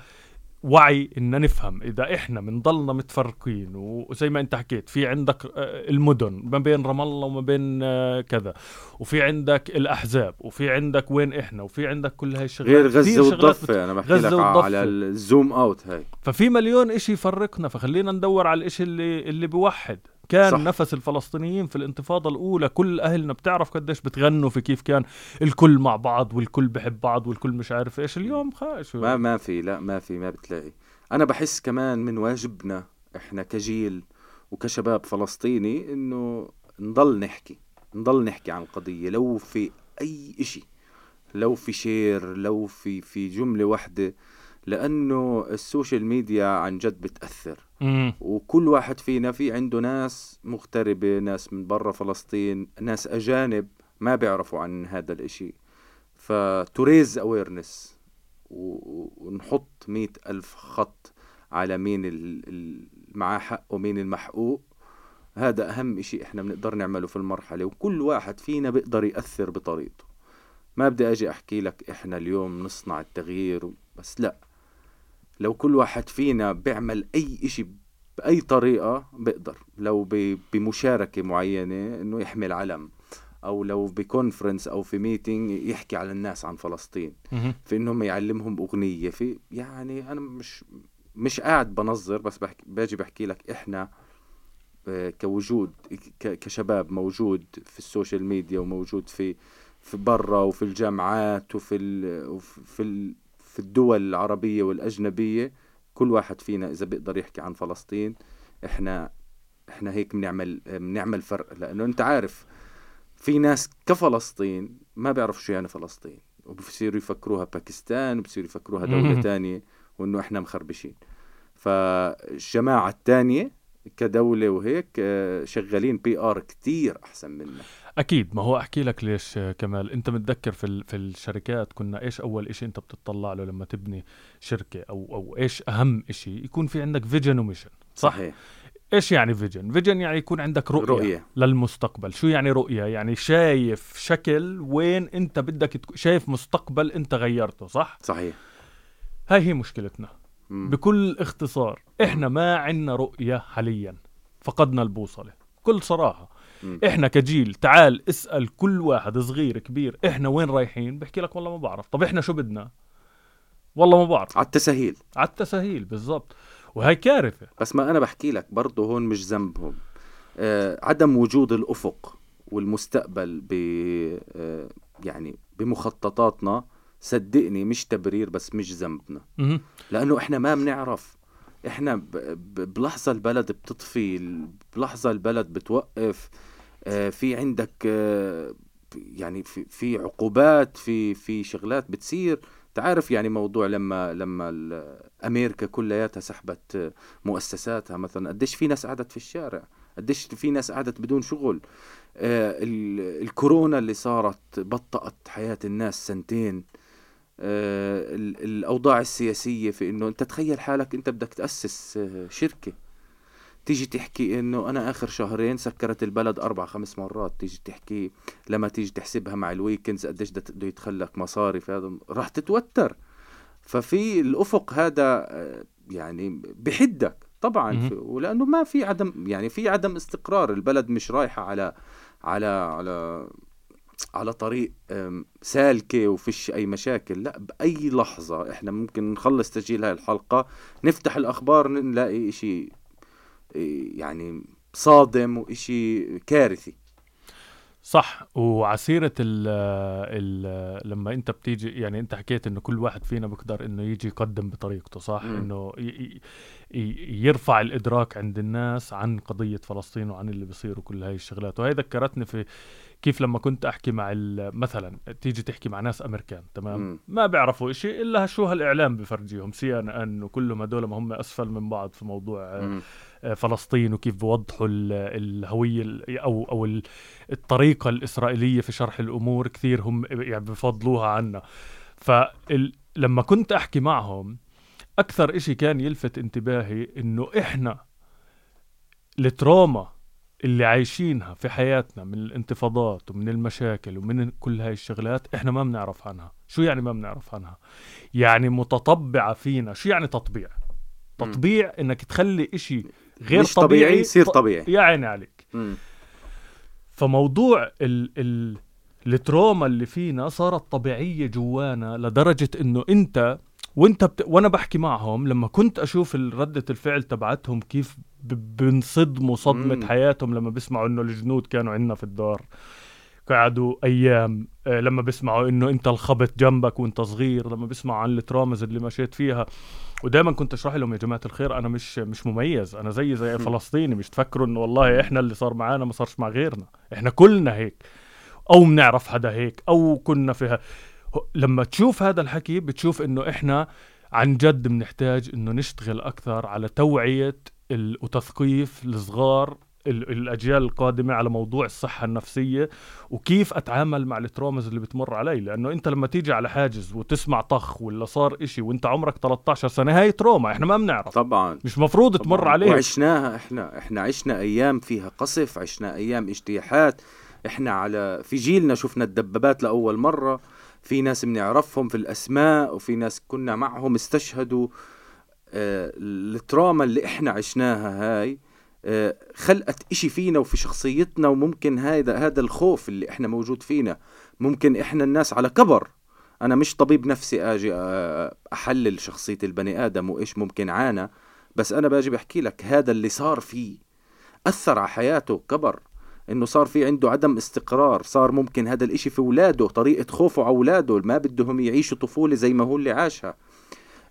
Speaker 2: وعي إن نفهم إذا إحنا بنضلنا متفرقين. وزي ما أنت حكيت في عندك آه، المدن ما بين رام الله وما بين آه، كذا. وفي عندك الأحزاب وفي عندك وين إحنا وفي عندك كل هاي الشغلات.
Speaker 1: غير غزة والضفة بت... أنا بحكي لك على ال zoom out هاي.
Speaker 2: ففي مليون إشي يفرقنا فخلينا ندور على الإشي اللي اللي بيوحد. كان صح. نفس الفلسطينيين في الانتفاضة الأولى كل أهلنا بتعرف قديش بتغنوا في كيف كان الكل مع بعض والكل بحب بعض والكل مش عارف إيش. اليوم خايش
Speaker 1: ما ما في لا ما في ما بتلاقي. أنا بحس كمان من واجبنا إحنا كجيل وكشباب فلسطيني إنه نضل نحكي نضل نحكي عن القضية لو في أي إشي لو في share لو في في جملة واحدة لأنه ال social media عن جد بتأثر.
Speaker 2: مم.
Speaker 1: وكل واحد فينا في عنده ناس مغتربة ناس من برا فلسطين ناس أجانب ما بيعرفوا عن هذا الإشي. ف to raise awareness ونحط مئة ألف خط على مين معاه حق ومين المحقوق. هذا أهم إشي إحنا بنقدر نعمله في المرحلة. وكل واحد فينا بيقدر يأثر بطريقته. ما بدي أجي أحكي لك إحنا اليوم نصنع التغيير بس لا. لو كل واحد فينا بيعمل أي إشي بأي طريقة بيقدر. لو بمشاركة معينة إنه يحمل علم أو لو ب conference أو في meeting يحكي على الناس عن فلسطين. في إنهم يعلمهم أغنية. في يعني أنا مش مش قاعد بنظر بس بحكي باجي بحكي لك إحنا آه، كوجود كشباب موجود في ال social media وموجود في في برا وفي الجامعات وفي ال وفي ال في الدول العربية والأجنبية كل واحد فينا إذا بيقدر يحكي عن فلسطين إحنا إحنا هيك بنعمل بنعمل فرق. لأنه أنت عارف في ناس كفلسطين ما بيعرفوا شو يعني فلسطين وبصيروا يفكروها باكستان وبصيروا يفكروها دولة تانية وإنه إحنا مخربشين. فالجماعة التانية كدولة وهيك آه، شغالين PR كتير أحسن منا.
Speaker 2: أكيد ما هو أحكي لك ليش كمال. أنت متذكر في في الشركات كنا إيش أول شيء أنت بتطلع له لما تبني شركة أو أو إيش أهم شيء يكون في عندك vision و mission صح؟ صحيح. إيش يعني vision vision يعني يكون عندك رؤية, رؤية. للمستقبل. شو يعني رؤية؟ يعني شايف شكل وين أنت بدك تك... شايف مستقبل أنت غيرته صح؟
Speaker 1: صحيح.
Speaker 2: هاي هي مشكلتنا. بكل اختصار إحنا ما عندنا رؤية حاليا فقدنا البوصلة بكل صراحة. إحنا كجيل تعال اسأل كل واحد صغير كبير إحنا وين رايحين؟ بحكي لك والله ما بعرف. طب إحنا شو بدنا؟ والله ما بعرف.
Speaker 1: على التسهيل
Speaker 2: على التسهيل بالضبط. وهي كارثة.
Speaker 1: بس ما أنا بحكي لك برضه هون مش ذنبهم. آه عدم وجود الأفق والمستقبل ب آه يعني بمخططاتنا صدقني مش تبرير بس مش ذنبنا. لأنه إحنا ما بنعرف. إحنا بلحظة البلد بتطفي بلحظة البلد بتوقف آه، في عندك آه، يعني في في عقوبات في في شغلات بتصير. تعرف يعني موضوع لما لما أمريكا كلياتها سحبت مؤسساتها مثلا قديش في ناس قعدت في الشارع؟ قديش في ناس قعدت بدون شغل؟ آه الكورونا اللي صارت بطأت حياة الناس سنتين. آه الأوضاع السياسية في إنه أنت تخيل حالك أنت بدك تأسس آه شركة. تيجي تحكي إنه أنا آخر شهرين سكرت البلد أربع خمس مرات. تيجي تحكي لما تيجي تحسبها مع الويكندز قديش بده يدخلك مصاري في هذا راح تتوتر. ففي الأفق هذا آه، يعني بحدك طبعا. ولأنه ما في عدم يعني في عدم استقرار. البلد مش رايحة على على على على طريق سالكة وفيش أي مشاكل. لا بأي لحظة إحنا ممكن نخلص تسجيل هاي الحلقة نفتح الأخبار نلاقي إشي يعني صادم وإشي كارثي.
Speaker 2: صح وعسيرة ال ال لما أنت بتيجي يعني أنت حكيت إنه كل واحد فينا بيقدر إنه يجي يقدم بطريقته صح؟ م. إنه يرفع الإدراك عند الناس عن قضية فلسطين وعن اللي بيصير وكل هاي الشغلات. وهي ذكرتني في كيف لما كنت أحكي مع مثلا تيجي تحكي مع ناس أمريكان تمام م. ما بيعرفوا إشي إلا شو هالإعلام بفرجيهم سي ان ان وكلهم هدول ما هم أسفل من بعض في موضوع م. آه، فلسطين وكيف بوضحوا الهوية أو أو الطريقة الإسرائيلية في شرح الأمور كثير هم يعني بفضلوها عنا فلما كنت أحكي معهم أكثر إشي كان يلفت انتباهي إنه إحنا التروما اللي عايشينها في حياتنا من الانتفاضات ومن المشاكل ومن كل هاي الشغلات إحنا ما بنعرف عنها. شو يعني ما بنعرف عنها؟ يعني متطبعة فينا. شو يعني تطبيع؟ تطبيع إنك تخلي إشي غير مش طبيعي, طبيعي
Speaker 1: يصير طبيعي.
Speaker 2: يا عيني عليك. م. فموضوع ال ال ال trauma اللي فينا صارت طبيعية جوانا لدرجة إنه أنت وأنت بت... وأنا بحكي معهم لما كنت أشوف ردة الفعل تبعتهم كيف بنصدموا صدمة مم. حياتهم لما بيسمعوا إنه الجنود كانوا عندنا في الدار. قعدوا أيام آه، لما بيسمعوا إنه أنت الخبط جنبك وأنت صغير لما بيسمعوا عن ال traumas اللي مشيت فيها. ودائما كنت أشرح لهم يا جماعة الخير أنا مش مش مميز أنا زي زي فلسطيني مش تفكروا إنه والله إحنا اللي صار معانا ما صارش مع غيرنا. إحنا كلنا هيك. أو بنعرف حدا هيك أو كنا فيها. لما تشوف هذا الحكي بتشوف إنه إحنا عن جد بنحتاج إنه نشتغل أكثر على توعية وتثقيف الصغار الأجيال القادمة على موضوع الصحة النفسية وكيف أتعامل مع الترومز اللي بتمر علي. لأنه أنت لما تيجي على حاجز وتسمع طخ ولا صار إشي وأنت عمرك 13 سنة هاي تروما إحنا ما بنعرف.
Speaker 1: طبعا.
Speaker 2: مش مفروض طبعاً. تمر عليه
Speaker 1: وعشناها إحنا إحنا عشنا أيام فيها قصف عشنا أيام اجتياحات. إحنا على في جيلنا شفنا الدبابات لأول مرة في ناس بنعرفهم في الأسماء وفي ناس كنا معهم استشهدوا. آه التراما اللي إحنا عشناها هاي آه، خلقت إشي فينا وفي شخصيتنا وممكن هذا هذا الخوف اللي إحنا موجود فينا. ممكن إحنا الناس على كبر. أنا مش طبيب نفسي آجي آه، أحلل شخصية البني آدم وإيش ممكن عانى بس أنا باجي بحكي لك هذا اللي صار فيه. أثر على حياته كبر. إنه صار في عنده عدم استقرار صار ممكن هذا الإشي في اولاده طريقة خوفه على اولاده ما بدهم يعيشوا طفولة زي ما هو اللي عاشها.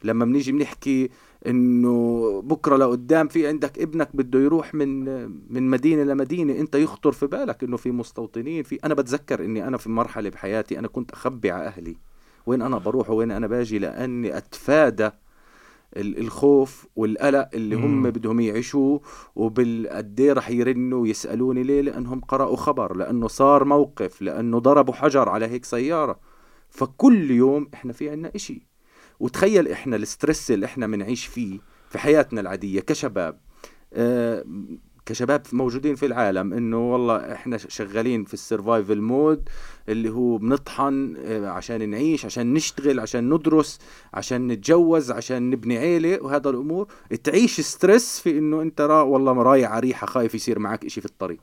Speaker 1: لما بنيجي بنحكي إنه بكرة لقدام في عندك ابنك بده يروح من من مدينة لمدينة أنت يخطر في بالك إنه في مستوطنين في أنا بتذكر إني أنا في مرحلة بحياتي أنا كنت أخبي على أهلي. وين أنا بروح وين أنا باجي؟ لأني أتفادى الخوف والقلق اللي هم بدهم يعيشوه وبالقد رح يرنوا ويسألوني ليه؟ لأنهم قرأوا خبر لأنه صار موقف لأنه ضربوا حجر على هيك سيارة. فكل يوم إحنا في عنا إشي. وتخيل إحنا الستريس اللي إحنا بنعيش فيه في حياتنا العادية كشباب آه كشباب موجودين في العالم إنه والله إحنا شغالين في ال survival mode اللي هو بنطحن آه، عشان نعيش عشان نشتغل عشان ندرس عشان نتجوز عشان نبني عيلة وهذا الأمور. تعيش stress في إنه أنت را والله رايح على ريحة خايف يصير معك إشي في الطريق.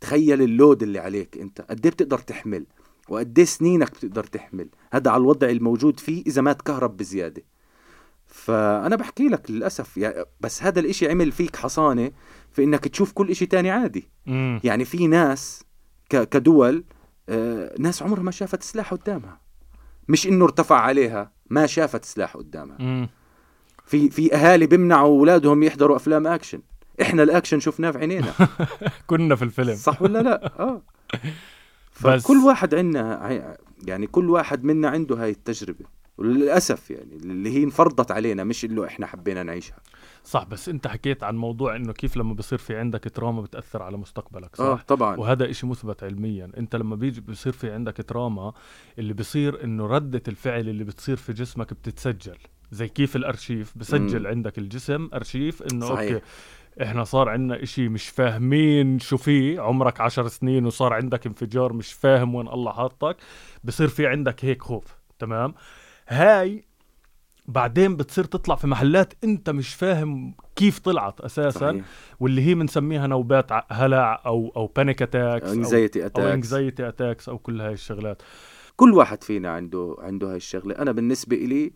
Speaker 1: تخيل ال load اللي عليك أنت. قد إيه بتقدر تحمل؟ وقد سنينك بتقدر تحمل؟ هذا على الوضع الموجود فيه إذا ما تكهرب بزيادة. فأنا بحكي لك للأسف يعني بس هذا الإشي عمل فيك حصانة في إنك تشوف كل إشي تاني عادي.
Speaker 2: مم.
Speaker 1: يعني في ناس كدول آه ناس عمرها ما شافت سلاح قدامها. مش إنه ارتفع عليها ما شافت سلاح قدامها.
Speaker 2: مم.
Speaker 1: في في أهالي بيمنعوا أولادهم يحضروا أفلام أكشن. إحنا الأكشن شفناه في عينينا.
Speaker 2: كنا في الفيلم.
Speaker 1: صح ولا لا؟ آه. فكل واحد عندنا يعني كل واحد منا عنده هاي التجربة. وللأسف يعني اللي هي انفرضت علينا مش اللي إحنا حبينا نعيشها.
Speaker 2: صح بس أنت حكيت عن موضوع إنه كيف لما بصير في عندك تراما بتأثر على مستقبلك صح؟
Speaker 1: آه طبعا.
Speaker 2: وهذا إشي مثبت علميا. أنت لما بيجي بصير في عندك تراما اللي بصير إنه ردة الفعل اللي بتصير في جسمك بتتسجل. زي كيف الأرشيف بسجل
Speaker 1: مم.
Speaker 2: عندك الجسم أرشيف إنه
Speaker 1: صحيح.
Speaker 2: أوكي إحنا صار عندنا إشي مش فاهمين شو فيه. عمرك عشر سنين وصار عندك انفجار مش فاهم وين الله حاطك. بصير في عندك هيك خوف تمام؟ هاي بعدين بتصير تطلع في محلات أنت مش فاهم كيف طلعت أساسا
Speaker 1: صحيح.
Speaker 2: واللي هي بنسميها نوبات هلع أو أو panic attacks
Speaker 1: anxiety
Speaker 2: أو
Speaker 1: attacks
Speaker 2: anxiety attacks أو كل هاي الشغلات.
Speaker 1: كل واحد فينا عنده عنده هاي الشغلة. أنا بالنسبة إلي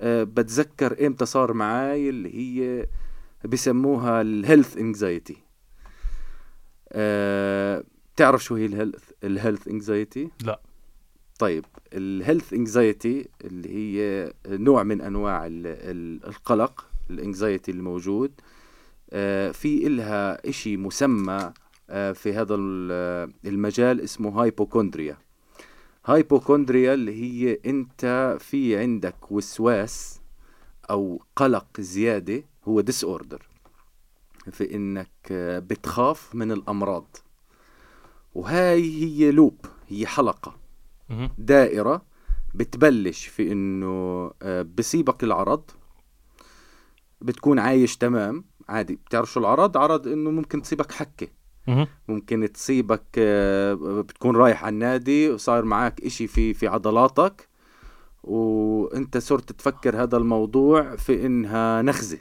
Speaker 1: أه بتذكر إمتى صار معي اللي هي بسموها ال health anxiety أه بتعرف شو هي ال health ال health anxiety
Speaker 2: لا.
Speaker 1: طيب ال health anxiety اللي هي نوع من أنواع ال- ال- القلق ال anxiety الموجود. أه في إلها إشي مسمى أه في هذا ال- المجال اسمه hypochondria hypochondria اللي هي أنت في عندك وسواس أو قلق زيادة هو disorder في إنك آه، بتخاف من الأمراض. وهاي هي loop هي حلقة.
Speaker 2: مهم.
Speaker 1: دائرة بتبلش في إنه آه، بصيبك العرض بتكون عايش تمام عادي. بتعرف شو العرض؟ عرض إنه ممكن تصيبك حكة.
Speaker 2: مهم.
Speaker 1: ممكن تصيبك آه، بتكون رايح على النادي وصار معك إشي في في عضلاتك وإنت صرت تفكر هذا الموضوع في إنها نخزة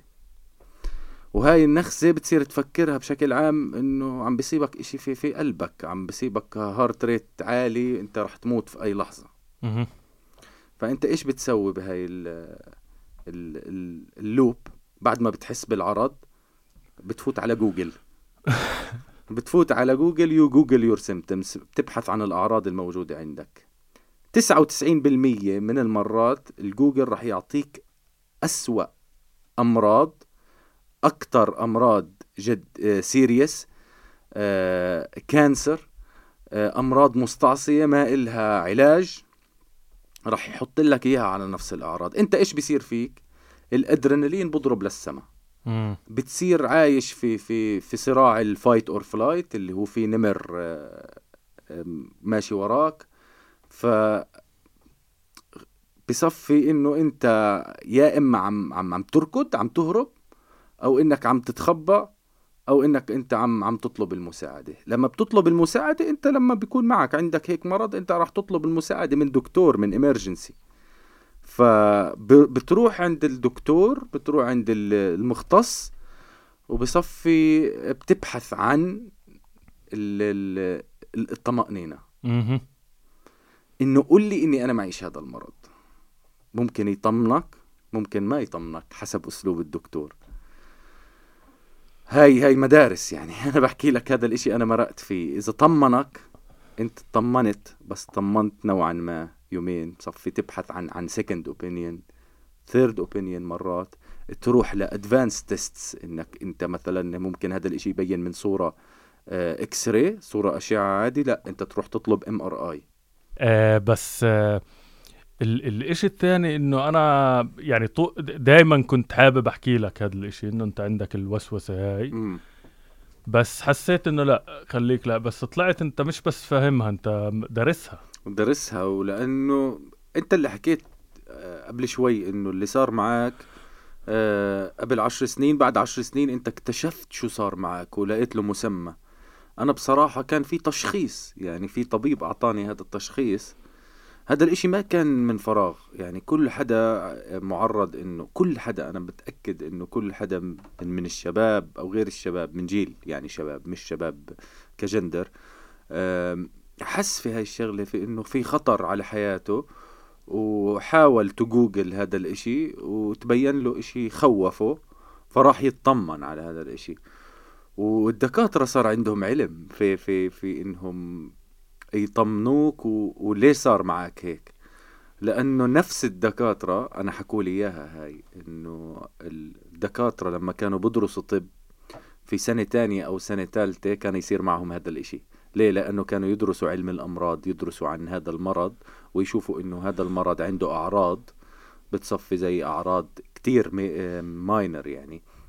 Speaker 1: وهاي النخزة بتصير تفكرها بشكل عام إنه عم بيصيبك إشي في في قلبك عم بيصيبك heart rate عالي أنت رح تموت في أي لحظة.
Speaker 2: مهم.
Speaker 1: فأنت إيش بتسوي بهاي ال ال ال ال loop؟ بعد ما بتحس بالعرض بتفوت على جوجل. بتفوت على جوجل you Google your symptoms بتبحث عن الأعراض الموجودة عندك. 99% من المرات الجوجل راح يعطيك أسوأ أمراض أكثر أمراض جد serious cancer أمراض مستعصية ما إلها علاج راح يحط لك إياها على نفس الأعراض. أنت إيش بيصير فيك؟ الأدرينالين بضرب للسما. بتصير عايش في في في صراع ال fight or flight اللي هو في نمر آه، ماشي وراك. ف بصفي إنه أنت يا إما عم عم عم تركض عم تهرب أو إنك عم تتخبى أو إنك أنت عم عم تطلب المساعدة. لما بتطلب المساعدة أنت لما بيكون معك عندك هيك مرض أنت راح تطلب المساعدة من دكتور من امرجنسي فبتروح عند الدكتور بتروح عند ال- المختص وبصفي بتبحث عن ال- ال- الطمأنينة. إنه قل لي إني أنا معيش هذا المرض. ممكن يطمنك ممكن ما يطمنك حسب أسلوب الدكتور. هاي هاي مدارس يعني. أنا بحكي لك هذا الإشي أنا مرقت فيه. إذا طمنك أنت طمنت بس طمنت نوعا ما. يومين بصفي تبحث عن عن second opinion third opinion مرات. تروح ل advanced tests إنك أنت مثلا ممكن هذا الإشي يبين من صورة X-ray صورة أشعة عادي. لا أنت تروح تطلب MRI
Speaker 2: آه بس آه الإشي الثاني إنه أنا يعني دائما كنت حابب أحكي لك هذا الإشي إنه أنت عندك الوسوسة هاي. بس حسيت إنه لا خليك لا بس طلعت أنت مش بس فاهمها أنت دارسها.
Speaker 1: درسها ولأنه أنت اللي حكيت آه، قبل شوي إنه اللي صار معك آه، قبل عشر سنين بعد عشر سنين أنت اكتشفت شو صار معك ولقيت له مسمى. أنا بصراحة كان في تشخيص يعني في طبيب أعطاني هذا التشخيص. هذا الإشي ما كان من فراغ. يعني كل حدا معرض إنه كل حدا أنا بتأكد إنه كل حدا من الشباب أو غير الشباب من جيل يعني شباب مش شباب كجندر حس في هاي الشغلة في إنه في خطر على حياته وحاول تجوجل هذا الإشي وتبين له إشي خوفه فراح يطمن على هذا الإشي. والدكاترة صار عندهم علم في في في إنهم يطمنوك و... وليش صار معك هيك؟ لأنه نفس الدكاترة أنا حكوا لي إياها هاي إنه الدكاترة لما كانوا بدرسوا طب في سنة تانية أو سنة ثالثة كان يصير معهم هذا الإشي. ليه؟ لأنه كانوا يدرسوا علم الأمراض يدرسوا عن هذا المرض ويشوفوا إنه هذا المرض عنده أعراض بتصفي زي أعراض كتير ماينر يعني. آه،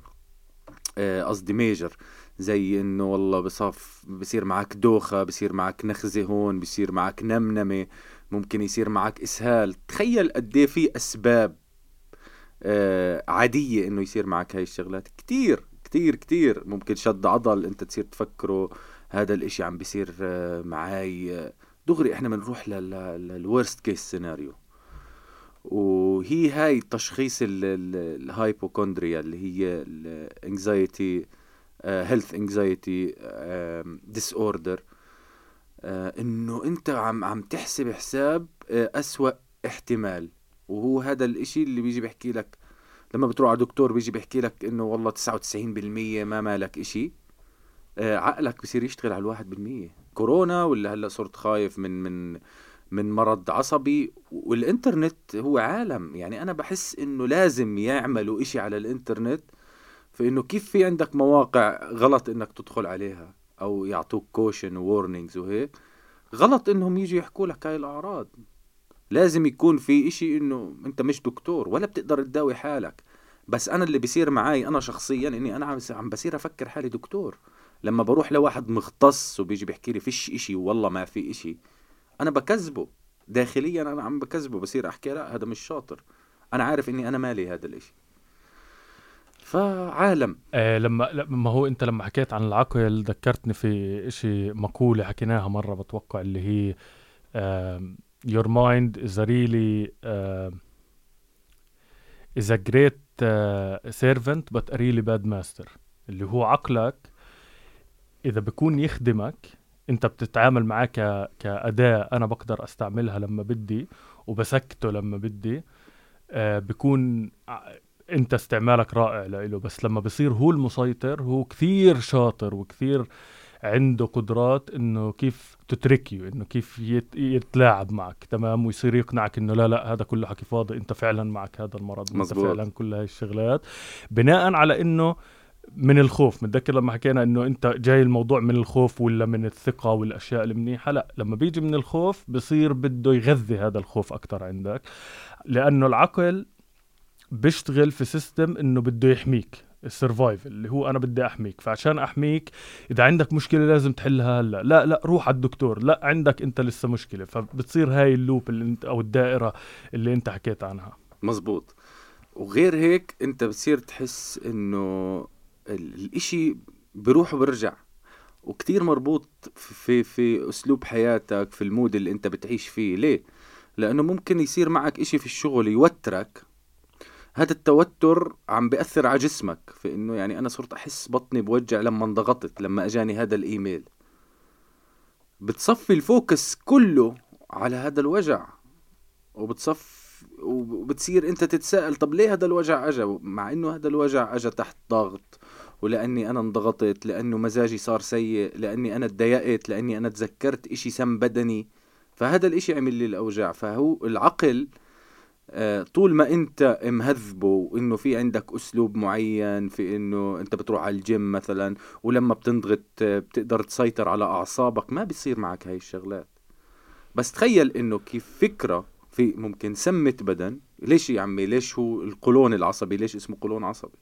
Speaker 1: قصدي ميجر زي إنه والله بصف بصير معك دوخة بصير معك نخزة هون بصير معك نمنمة ممكن يصير معك إسهال. تخيل قد إيه في أسباب آه، عادية إنه يصير معك هاي الشغلات. كتير كتير كتير. ممكن شد عضل أنت تصير تفكره هذا الإشي عم بيصير آه، معي دغري إحنا بنروح لل worst case scenario وهي هاي تشخيص ال hypochondria اللي هي ال anxiety health anxiety disorder إنه أنت عم عم تحسب حساب uh, أسوأ احتمال. وهو هذا الإشي اللي بيجي بيحكي لك لما بتروح على دكتور بيجي بيحكي لك إنه والله 99% ما مالك إشي uh, عقلك بصير يشتغل على الواحد بالمية. كورونا ولا هلأ صرت خايف من من من مرض عصبي والإنترنت هو عالم. يعني أنا بحس إنه لازم يعملوا إشي على الإنترنت فإنه كيف في عندك مواقع غلط إنك تدخل عليها أو يعطوك caution warnings وهيك. غلط إنهم يجي يحكوا لك هاي الأعراض. لازم يكون في إشي إنه أنت مش دكتور ولا بتقدر تداوي حالك. بس أنا اللي بيصير معي أنا شخصيا إني أنا عم بصير أفكر حالي دكتور. لما بروح لواحد مختص وبيجي بيحكي لي فيش إشي والله ما في إشي. أنا بكذبه. داخليا أنا عم بكذبه بصير أحكي لا هذا مش شاطر. أنا عارف إني أنا مالي هذا الإشي. فعالم.
Speaker 2: آه لما لما هو أنت لما حكيت عن العقل ذكرتني في إشي مقولة حكيناها مرة بتوقع اللي هي uh, your mind is a really uh, is a great uh, servant but a really bad master. اللي هو عقلك إذا بكون يخدمك انت بتتعامل معاه ك... كأداة أنا بقدر استعملها لما بدي وبسكته لما بدي آه بكون انت استعمالك رائع له بس لما بصير هو المسيطر هو كثير شاطر وكثير عنده قدرات إنه كيف تتركيه إنه كيف يت... يتلاعب معك تمام؟ ويصير يقنعك إنه لا لا هذا كله حكي فاضي إنت فعلا معك هذا المرض
Speaker 1: مزبوط.
Speaker 2: انت فعلا كل هاي الشغلات. بناء على إنه من الخوف. متذكر لما حكينا إنه أنت جاي الموضوع من الخوف ولا من الثقة والأشياء المنيحه لا لما بيجي من الخوف بصير بده يغذي هذا الخوف أكثر عندك لأنه العقل بيشتغل في system إنه بده يحميك ال survival اللي هو أنا بدي أحميك. فعشان أحميك إذا عندك مشكلة لازم تحلها هلأ. لا لا روح على الدكتور. لا عندك أنت لسه مشكلة. فبتصير هاي ال loop اللي أنت أو الدائرة اللي أنت حكيت عنها.
Speaker 1: مزبوط. وغير هيك أنت بتصير تحس إنه الإشي بروح وبرجع. وكتير مربوط في في أسلوب حياتك في المود اللي أنت بتعيش فيه. ليه؟ لأنه ممكن يصير معك إشي في الشغل يوترك. هذا التوتر عم بيأثر على جسمك في إنه يعني أنا صرت أحس بطني بوجع لما انضغطت لما أجاني هذا الإيميل. بتصفي ال focus كله على هذا الوجع وبتصف وبتصير أنت تتساءل طب ليه هذا الوجع اجى مع إنه هذا الوجع اجى تحت ضغط ولأني أنا انضغطت لأنه مزاجي صار سيء لأني أنا تضايقت لأني أنا تذكرت إشي سم بدني. فهذا الإشي عمل لي الأوجاع. فهو العقل آه، طول ما أنت مهذبه وإنه في عندك أسلوب معين في إنه أنت بتروح على الجيم مثلا ولما بتنضغط آه، بتقدر تسيطر على أعصابك ما بيصير معك هاي الشغلات. بس تخيل إنه كيف فكرة في ممكن سمة بدن. ليش يا عمي؟ ليش هو القولون العصبي؟ ليش اسمه قولون عصبي؟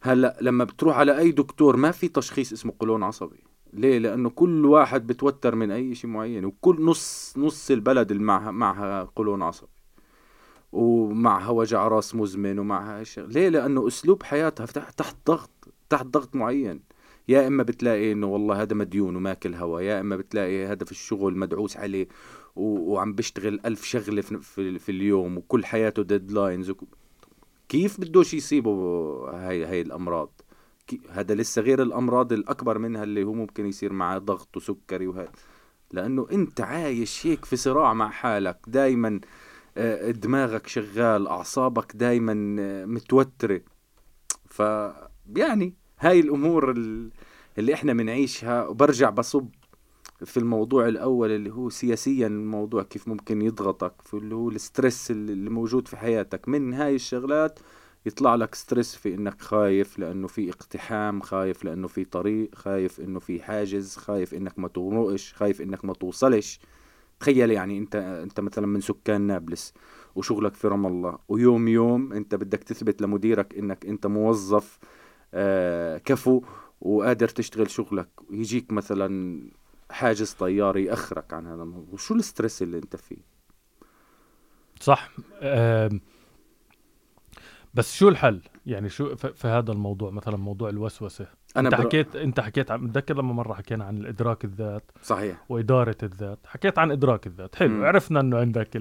Speaker 1: هلا لما بتروح على أي دكتور ما في تشخيص اسمه قولون عصبي. ليه؟ لأنه كل واحد بتوتر من أي شيء معين وكل نص نص البلد اللي معها قولون عصبي. ومعها وجع راس مزمن ومعها شغل ليه؟ لأنه أسلوب حياتها تحت ضغط تحت ضغط معين. يا إما بتلاقي إنه والله هذا مديون وماكل هوا يا إما بتلاقي هذا في الشغل مدعوس عليه. وعم بيشتغل ألف شغلة في, في, اليوم وكل حياته deadlines. كيف بدوش يصيبوا هاي هاي الأمراض هذا لسه غير الأمراض الأكبر منها اللي هو ممكن يصير معه ضغط وسكري وهذا لأنه أنت عايش هيك في صراع مع حالك دائما آه، دماغك شغال أعصابك دايما آه، متوترة ف يعني هاي الأمور اللي إحنا بنعيشها وبرجع بصب في الموضوع الأول اللي هو سياسيا الموضوع كيف ممكن يضغطك في اللي هو ال stress اللي موجود في حياتك. من هاي الشغلات يطلع لك stress في إنك خايف لأنه في اقتحام خايف لأنه في طريق خايف إنه في حاجز خايف إنك ما تمرقش خايف إنك ما توصلش. تخيل يعني انت أنت مثلا من سكان نابلس وشغلك في رام الله ويوم يوم أنت بدك تثبت لمديرك إنك أنت موظف آه كفو وقادر تشتغل شغلك. ويجيك مثلا حاجز طياري يأخرك عن هذا الموضوع. وشو الستريس اللي أنت فيه؟
Speaker 2: صح. بس شو الحل؟ يعني شو في هذا الموضوع مثلا موضوع الوسوسة. أنا أنت برا... حكيت أنت حكيت عن متذكر لما مرة حكينا عن الادراك الذات
Speaker 1: صحيح.
Speaker 2: وإدارة الذات. حكيت عن إدراك الذات. حلو. م. عرفنا إنه عندك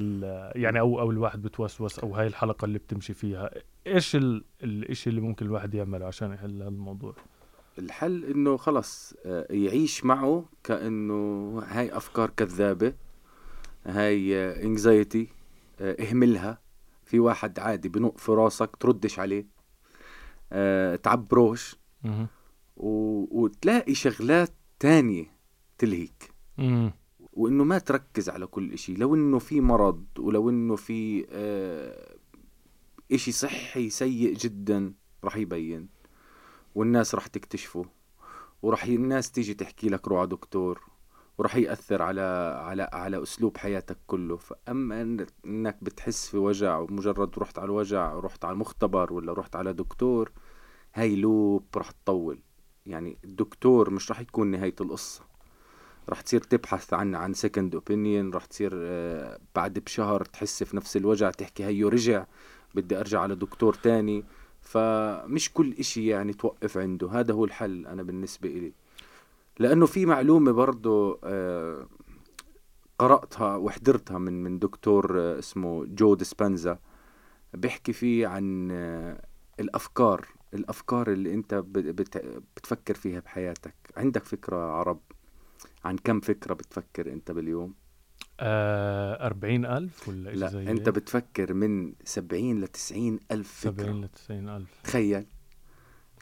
Speaker 2: يعني أو أو الواحد بتوسوس أو هاي الحلقة اللي بتمشي فيها. إيش ال... الشيء اللي ممكن الواحد يعمله عشان يحل هذا الموضوع؟
Speaker 1: الحل إنه خلص آه، يعيش معه كأنه هاي أفكار كذابة هاي انكزايتي آه، اهملها. في واحد عادي بنق في راسك تردش عليه أه تعبروش. و... وتلاقي شغلات تانية تلهيك. وإنه ما تركز على كل إشي. لو إنه في مرض ولو إنه في آه إشي صحي سيء جدا رح يبين. والناس رح تكتشفه. ورح الناس تيجي تحكي لك روح دكتور وراح يأثر على على على أسلوب حياتك كله. فأما إنك بتحس في وجع ومجرد رحت على الوجع رحت على المختبر ولا رحت على دكتور هاي loop راح تطول. يعني الدكتور مش راح يكون نهاية القصة. راح تصير تبحث عن عن second opinion راح تصير آه، بعد بشهر تحس في نفس الوجع تحكي هيو رجع بدي أرجع على دكتور تاني. فمش كل إشي يعني توقف عنده. هذا هو الحل أنا بالنسبة إلي. لأنه في معلومة برضه آه، قرأتها وحضرتها من من دكتور آه، اسمه جو ديسبنزا. بيحكي فيه عن آه، الأفكار الأفكار اللي أنت بتفكر فيها بحياتك. عندك فكرة عرب عن كم فكرة بتفكر أنت باليوم؟
Speaker 2: أربعين ألف ولا
Speaker 1: لا زي أنت بتفكر من سبعين لتسعين ألف فكرة.
Speaker 2: سبعين لتسعين ألف.
Speaker 1: تخيل.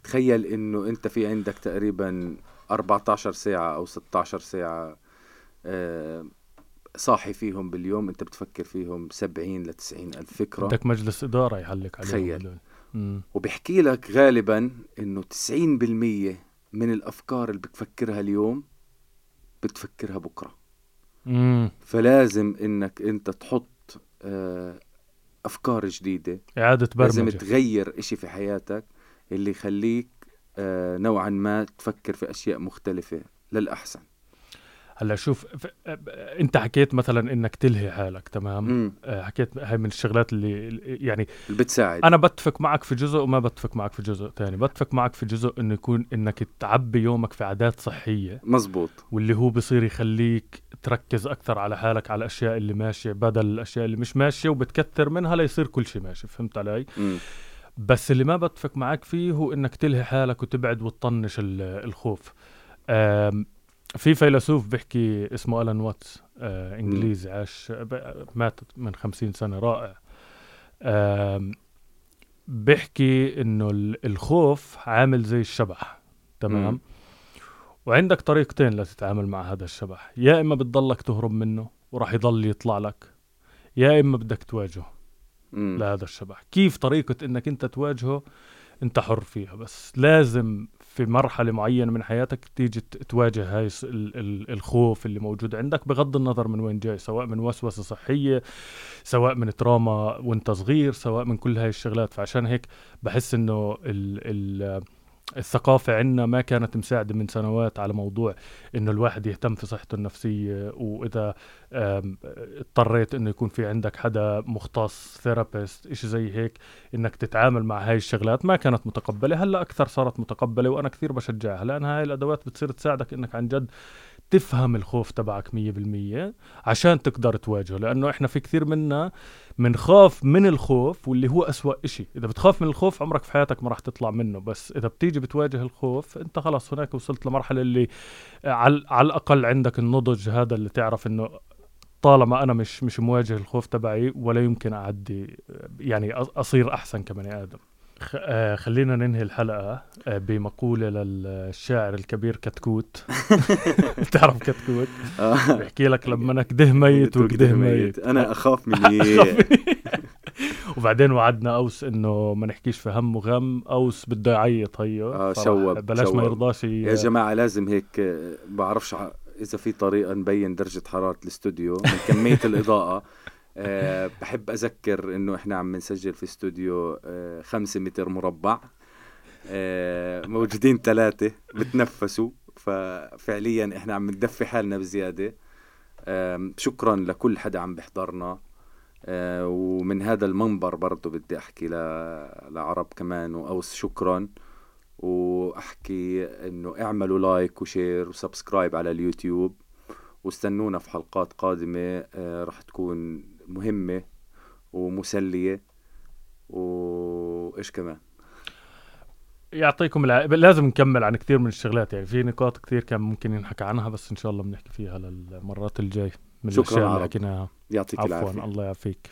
Speaker 1: تخيل إنه أنت في عندك تقريبا 14 ساعة أو 16 ساعة آه، صاحي فيهم باليوم أنت بتفكر فيهم 70 ل 90 ألف فكرة.
Speaker 2: بدك مجلس إدارة يحلك عليهم
Speaker 1: تخيل. وبيحكي لك غالبا إنه 90% من الأفكار اللي بتفكرها اليوم بتفكرها بكرة.
Speaker 2: مم.
Speaker 1: فلازم إنك أنت تحط آه، أفكار جديدة.
Speaker 2: إعادة برمجة.
Speaker 1: لازم تغير إشي في حياتك اللي يخليك آه، نوعا ما تفكر في أشياء مختلفة للأحسن.
Speaker 2: هلأ شوف أنت حكيت مثلا إنك تلهي حالك تمام؟
Speaker 1: مم.
Speaker 2: آه، حكيت هاي من الشغلات اللي يعني
Speaker 1: بتساعد.
Speaker 2: أنا بتفق معك في جزء وما بتفق معك في جزء تاني. بتفق معك في جزء إنه يكون إنك تعبي يومك في عادات صحية.
Speaker 1: مزبوط
Speaker 2: واللي هو بصير يخليك تركز أكثر على حالك على الأشياء اللي ماشية بدل الأشياء اللي مش ماشية وبتكثر منها ليصير كل شيء ماشي فهمت علي؟
Speaker 1: مم.
Speaker 2: بس اللي ما بتفق معك فيه هو إنك تلهي حالك وتبعد وتطنش الخوف. في فيلسوف بيحكي اسمه ألان واتس آه إنجليزي عاش مات من خمسين سنة رائع. بيحكي إنه الخوف عامل زي الشبح تمام؟ وعندك طريقتين لتتعامل مع هذا الشبح. يا إما بتضلك تهرب منه وراح يضل يطلع لك يا إما بدك تواجهه
Speaker 1: مم.
Speaker 2: لهذا الشبح. كيف طريقة إنك أنت تواجهه؟ أنت حر فيها بس لازم في مرحلة معينة من حياتك تيجي تواجه هاي الخوف اللي موجود عندك بغض النظر من وين جاي سواء من وسوسة صحية سواء من trauma وانت صغير سواء من كل هاي الشغلات. فعشان هيك بحس إنه ال ال الثقافة عندنا ما كانت مساعدة من سنوات على موضوع إنه الواحد يهتم في صحته النفسية وإذا اضطريت إنه يكون في عندك حدا مختص therapist إشي زي هيك إنك تتعامل مع هاي الشغلات ما كانت متقبلة. هلأ أكثر صارت متقبلة وأنا كثير بشجعها لأن هاي الأدوات بتصير تساعدك إنك عن جد تفهم الخوف تبعك مية بالمية عشان تقدر تواجهه لأنه إحنا في كثير منا بنخاف من الخوف واللي هو أسوأ إشي. إذا بتخاف من الخوف عمرك في حياتك ما راح تطلع منه بس إذا بتيجي بتواجه الخوف أنت خلاص هناك وصلت لمرحلة اللي على, على الأقل عندك النضج هذا اللي تعرف إنه طالما أنا مش مش مواجه الخوف تبعي ولا يمكن أعدي يعني أصير أحسن كبني آدم. خلينا ننهي الحلقة آه، بمقولة للشاعر الكبير كتكوت. تعرف كتكوت؟ آه. بيحكي لك لما كده ميت وكده ميت.
Speaker 1: أنا أخاف من
Speaker 2: وبعدين وعدنا أوس إنه ما نحكيش في هم وغم. أوس بده يعيط هيو.
Speaker 1: آه شوب
Speaker 2: بلاش
Speaker 1: شوب.
Speaker 2: ما يرضاش
Speaker 1: يا جماعة لازم هيك بعرفش إذا في طريقة نبين درجة حرارة الاستوديو من كمية الإضاءة. أه بحب أذكر إنه إحنا عم نسجل في استوديو أه خمسة متر مربع. أه موجودين ثلاثة بتنفسوا. ففعليا إحنا عم ندفي حالنا بزيادة. شكرا لكل حدا عم بيحضرنا. ومن هذا المنبر برضو بدي أحكي لعرب كمان وأوس شكرا. وأحكي إنه اعملوا like و share و subscribe على اليوتيوب. واستنونا في حلقات قادمة آه، رح تكون مهمة ومسلية وإيش كمان؟
Speaker 2: يعطيكم العافية لازم نكمل عن كثير من الشغلات يعني في نقاط كثير كان ممكن ينحكى عنها بس إن شاء الله بنحكي فيها للمرات الجاي من
Speaker 1: شكرا
Speaker 2: الأشياء اللي حكيناها.
Speaker 1: يعطيك
Speaker 2: عفوا
Speaker 1: العافية.
Speaker 2: الله يعافيك.